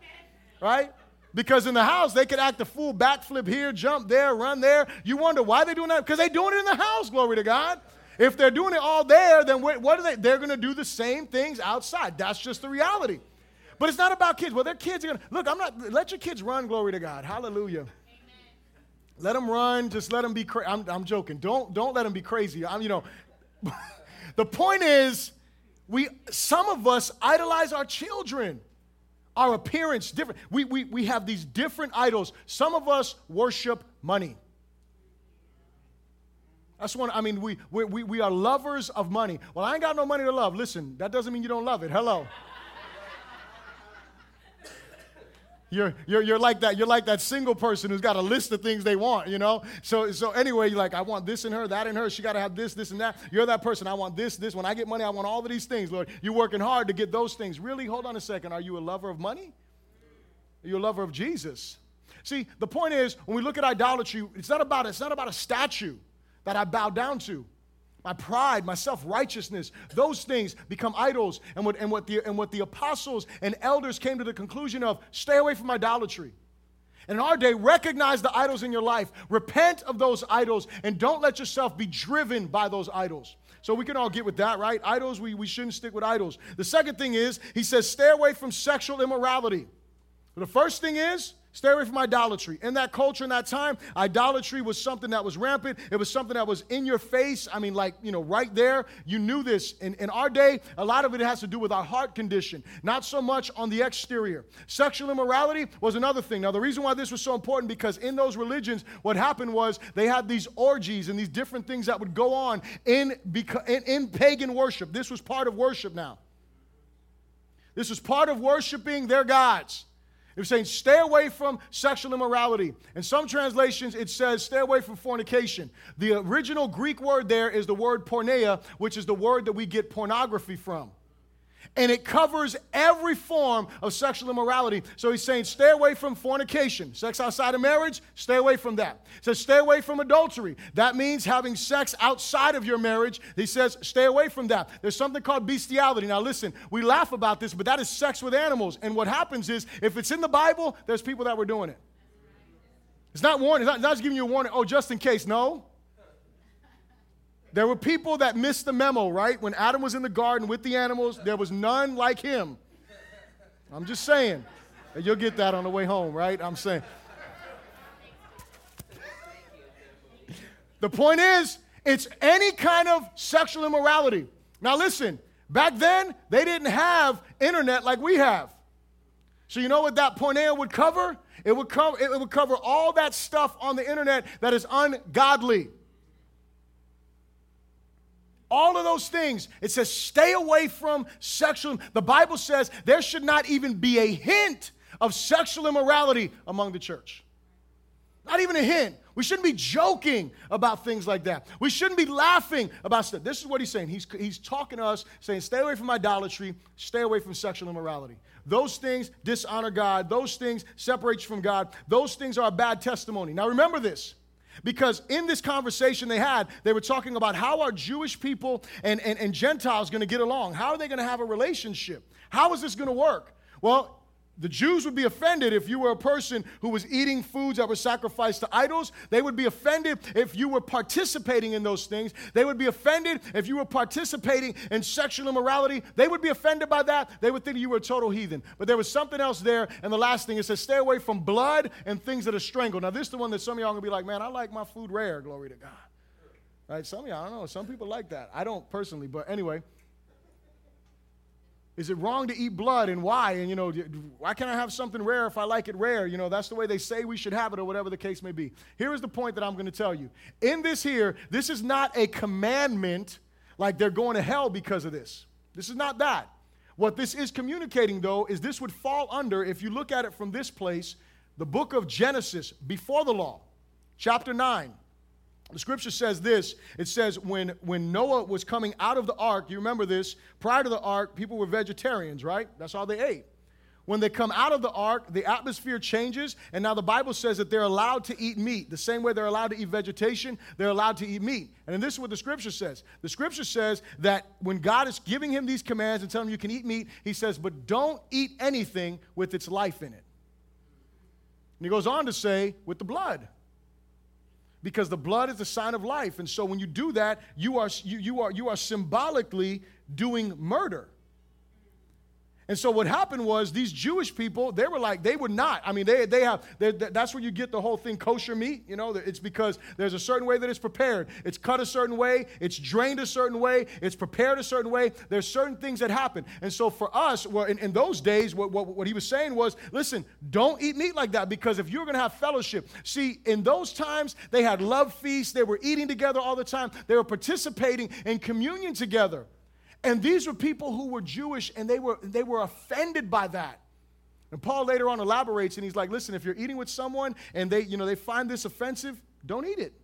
Right? Because in the house, they could act a fool, backflip here, jump there, run there. You wonder why they're doing that? Because they're doing it in the house, glory to God. If they're doing it all there, then what are they? They're going to do the same things outside. That's just the reality. But it's not about kids. Well, their kids are going to, look, I'm not, let your kids run, glory to God. Hallelujah. Amen. Let them run. Just let them be crazy. I'm, I'm joking. Don't, don't let them be crazy. I'm, you know, the point is, we, some of us idolize our children our appearance different. We, we, we have these different idols. Some of us worship money. That's one, I mean, we, we, we are lovers of money. Well, I ain't got no money to love. Listen, that doesn't mean you don't love it. Hello. You're, you're, you're like that. You're like that single person who's got a list of things they want, you know? So, so anyway, you're like, I want this in her, that in her. She got to have this, this, and that. You're that person. I want this, this. When I get money, I want all of these things, Lord. You're working hard to get those things. Really? Hold on a second. Are you a lover of money? Are you a lover of Jesus? See, the point is, when we look at idolatry, it's not about, it's not about a statue that I bow down to my pride, my self righteousness, those things become idols. And what, and, what the, and what the apostles and elders came to the conclusion of stay away from idolatry. And in our day, recognize the idols in your life, repent of those idols, and don't let yourself be driven by those idols. So we can all get with that, right? Idols, we, we shouldn't stick with idols. The second thing is, he says, stay away from sexual immorality. The first thing is, Stay away from idolatry. In that culture, in that time, idolatry was something that was rampant. It was something that was in your face. I mean, like, you know, right there. You knew this. In, in our day, a lot of it has to do with our heart condition, not so much on the exterior. Sexual immorality was another thing. Now, the reason why this was so important, because in those religions, what happened was they had these orgies and these different things that would go on in, in, in pagan worship. This was part of worship now. This was part of worshiping their gods. It was saying, stay away from sexual immorality. In some translations, it says, stay away from fornication. The original Greek word there is the word porneia, which is the word that we get pornography from and it covers every form of sexual immorality. So he's saying, stay away from fornication, sex outside of marriage, stay away from that. He says, stay away from adultery. That means having sex outside of your marriage. He says, stay away from that. There's something called bestiality. Now, listen, we laugh about this, but that is sex with animals. And what happens is, if it's in the Bible, there's people that were doing it. It's not warning, it's not, it's not just giving you a warning, oh, just in case. No. There were people that missed the memo, right? When Adam was in the garden with the animals, there was none like him. I'm just saying. You'll get that on the way home, right? I'm saying. The point is, it's any kind of sexual immorality. Now, listen, back then, they didn't have internet like we have. So, you know what that porneia would cover? It would, cover, it would cover all that stuff on the internet that is ungodly. All of those things. It says, stay away from sexual. The Bible says there should not even be a hint of sexual immorality among the church. Not even a hint. We shouldn't be joking about things like that. We shouldn't be laughing about stuff. This is what he's saying. He's, he's talking to us, saying, stay away from idolatry, stay away from sexual immorality. Those things dishonor God. Those things separate you from God. Those things are a bad testimony. Now remember this. Because in this conversation they had, they were talking about how are Jewish people and, and, and Gentiles going to get along? How are they going to have a relationship? How is this going to work? Well, the Jews would be offended if you were a person who was eating foods that were sacrificed to idols. They would be offended if you were participating in those things. They would be offended if you were participating in sexual immorality. They would be offended by that. They would think you were a total heathen. But there was something else there. And the last thing, it says, stay away from blood and things that are strangled. Now, this is the one that some of y'all are going to be like, man, I like my food rare, glory to God. Right? Some of you, I don't know. Some people like that. I don't personally, but anyway. Is it wrong to eat blood and why? And, you know, why can't I have something rare if I like it rare? You know, that's the way they say we should have it or whatever the case may be. Here is the point that I'm going to tell you. In this here, this is not a commandment like they're going to hell because of this. This is not that. What this is communicating, though, is this would fall under, if you look at it from this place, the book of Genesis before the law, chapter 9. The scripture says this it says, when, when Noah was coming out of the ark, you remember this, prior to the ark, people were vegetarians, right? That's all they ate. When they come out of the ark, the atmosphere changes, and now the Bible says that they're allowed to eat meat. The same way they're allowed to eat vegetation, they're allowed to eat meat. And this is what the scripture says. The scripture says that when God is giving him these commands and telling him you can eat meat, he says, but don't eat anything with its life in it. And he goes on to say, with the blood because the blood is the sign of life. And so when you do that, you are, you, you are, you are symbolically doing murder. And so what happened was these Jewish people, they were like, they would not. I mean, they, they have, they, that's where you get the whole thing kosher meat. You know, it's because there's a certain way that it's prepared. It's cut a certain way, it's drained a certain way, it's prepared a certain way. There's certain things that happen. And so for us, well, in, in those days, what, what, what he was saying was, listen, don't eat meat like that because if you're going to have fellowship, see, in those times, they had love feasts, they were eating together all the time, they were participating in communion together. And these were people who were Jewish and they were, they were offended by that. And Paul later on elaborates and he's like, listen, if you're eating with someone and they, you know, they find this offensive, don't eat it.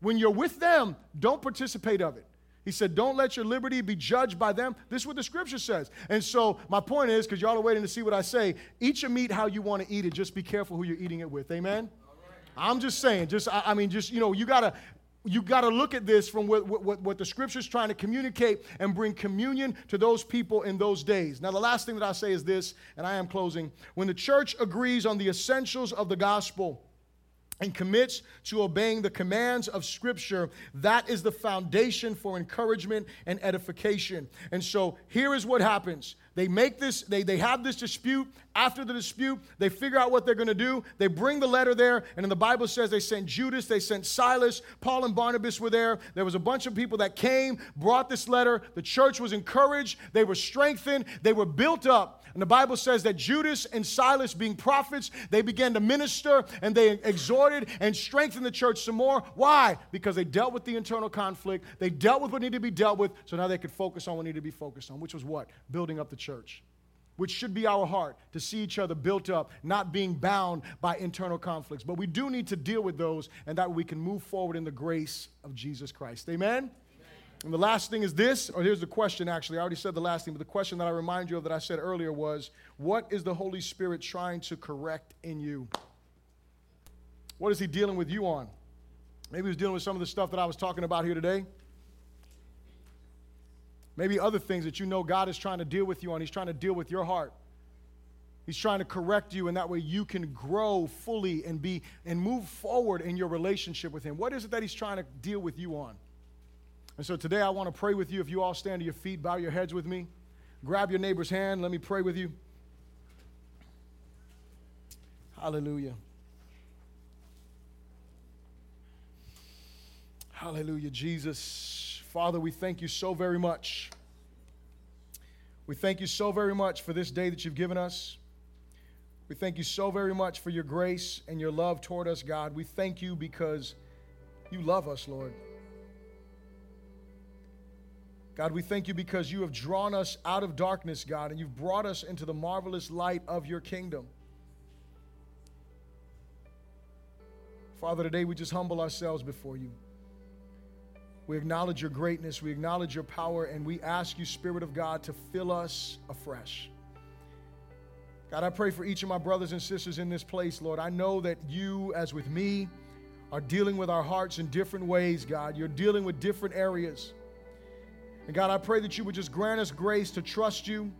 When you're with them, don't participate of it. He said, Don't let your liberty be judged by them. This is what the scripture says. And so, my point is, because y'all are waiting to see what I say, eat your meat how you want to eat it. Just be careful who you're eating it with. Amen? I'm just saying, just, I, I mean, just, you know, you got to, you got to look at this from what, what, what the scripture is trying to communicate and bring communion to those people in those days. Now, the last thing that I say is this, and I am closing. When the church agrees on the essentials of the gospel, and commits to obeying the commands of Scripture, that is the foundation for encouragement and edification. And so here is what happens they make this, they, they have this dispute. After the dispute, they figure out what they're going to do. They bring the letter there, and the Bible says they sent Judas, they sent Silas, Paul and Barnabas were there. There was a bunch of people that came, brought this letter. The church was encouraged, they were strengthened, they were built up. And the Bible says that Judas and Silas, being prophets, they began to minister and they exhorted and strengthened the church some more. Why? Because they dealt with the internal conflict, they dealt with what needed to be dealt with, so now they could focus on what needed to be focused on, which was what? Building up the church which should be our heart to see each other built up, not being bound by internal conflicts. But we do need to deal with those, and that we can move forward in the grace of Jesus Christ. Amen? And the last thing is this, or here's the question actually. I already said the last thing, but the question that I remind you of that I said earlier was what is the Holy Spirit trying to correct in you? What is He dealing with you on? Maybe He was dealing with some of the stuff that I was talking about here today. Maybe other things that you know God is trying to deal with you on. He's trying to deal with your heart. He's trying to correct you, and that way you can grow fully and be and move forward in your relationship with Him. What is it that He's trying to deal with you on? And so today I want to pray with you. If you all stand to your feet, bow your heads with me, grab your neighbor's hand, let me pray with you. Hallelujah. Hallelujah, Jesus. Father, we thank you so very much. We thank you so very much for this day that you've given us. We thank you so very much for your grace and your love toward us, God. We thank you because you love us, Lord. God, we thank you because you have drawn us out of darkness, God, and you've brought us into the marvelous light of your kingdom. Father, today we just humble ourselves before you. We acknowledge your greatness, we acknowledge your power, and we ask you, Spirit of God, to fill us afresh. God, I pray for each of my brothers and sisters in this place, Lord. I know that you, as with me, are dealing with our hearts in different ways, God. You're dealing with different areas. And God, I pray that you would just grant us grace to trust you,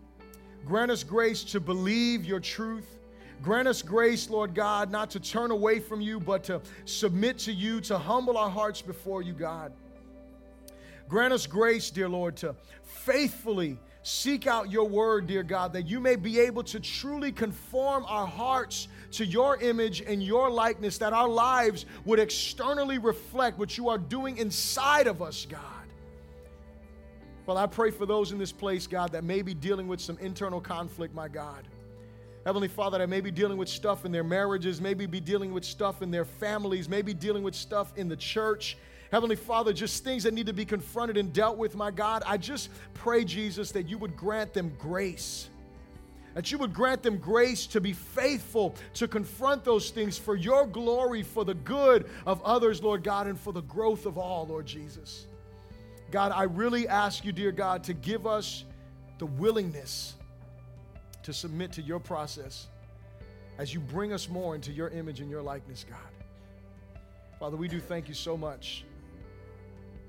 grant us grace to believe your truth. Grant us grace, Lord God, not to turn away from you, but to submit to you, to humble our hearts before you, God. Grant us grace, dear Lord, to faithfully seek out your word, dear God, that you may be able to truly conform our hearts to your image and your likeness, that our lives would externally reflect what you are doing inside of us, God. Well, I pray for those in this place, God, that may be dealing with some internal conflict, my God. Heavenly Father, that may be dealing with stuff in their marriages, maybe be dealing with stuff in their families, maybe dealing with stuff in the church. Heavenly Father, just things that need to be confronted and dealt with, my God. I just pray, Jesus, that you would grant them grace. That you would grant them grace to be faithful to confront those things for your glory, for the good of others, Lord God, and for the growth of all, Lord Jesus. God, I really ask you, dear God, to give us the willingness to submit to your process as you bring us more into your image and your likeness, God. Father, we do thank you so much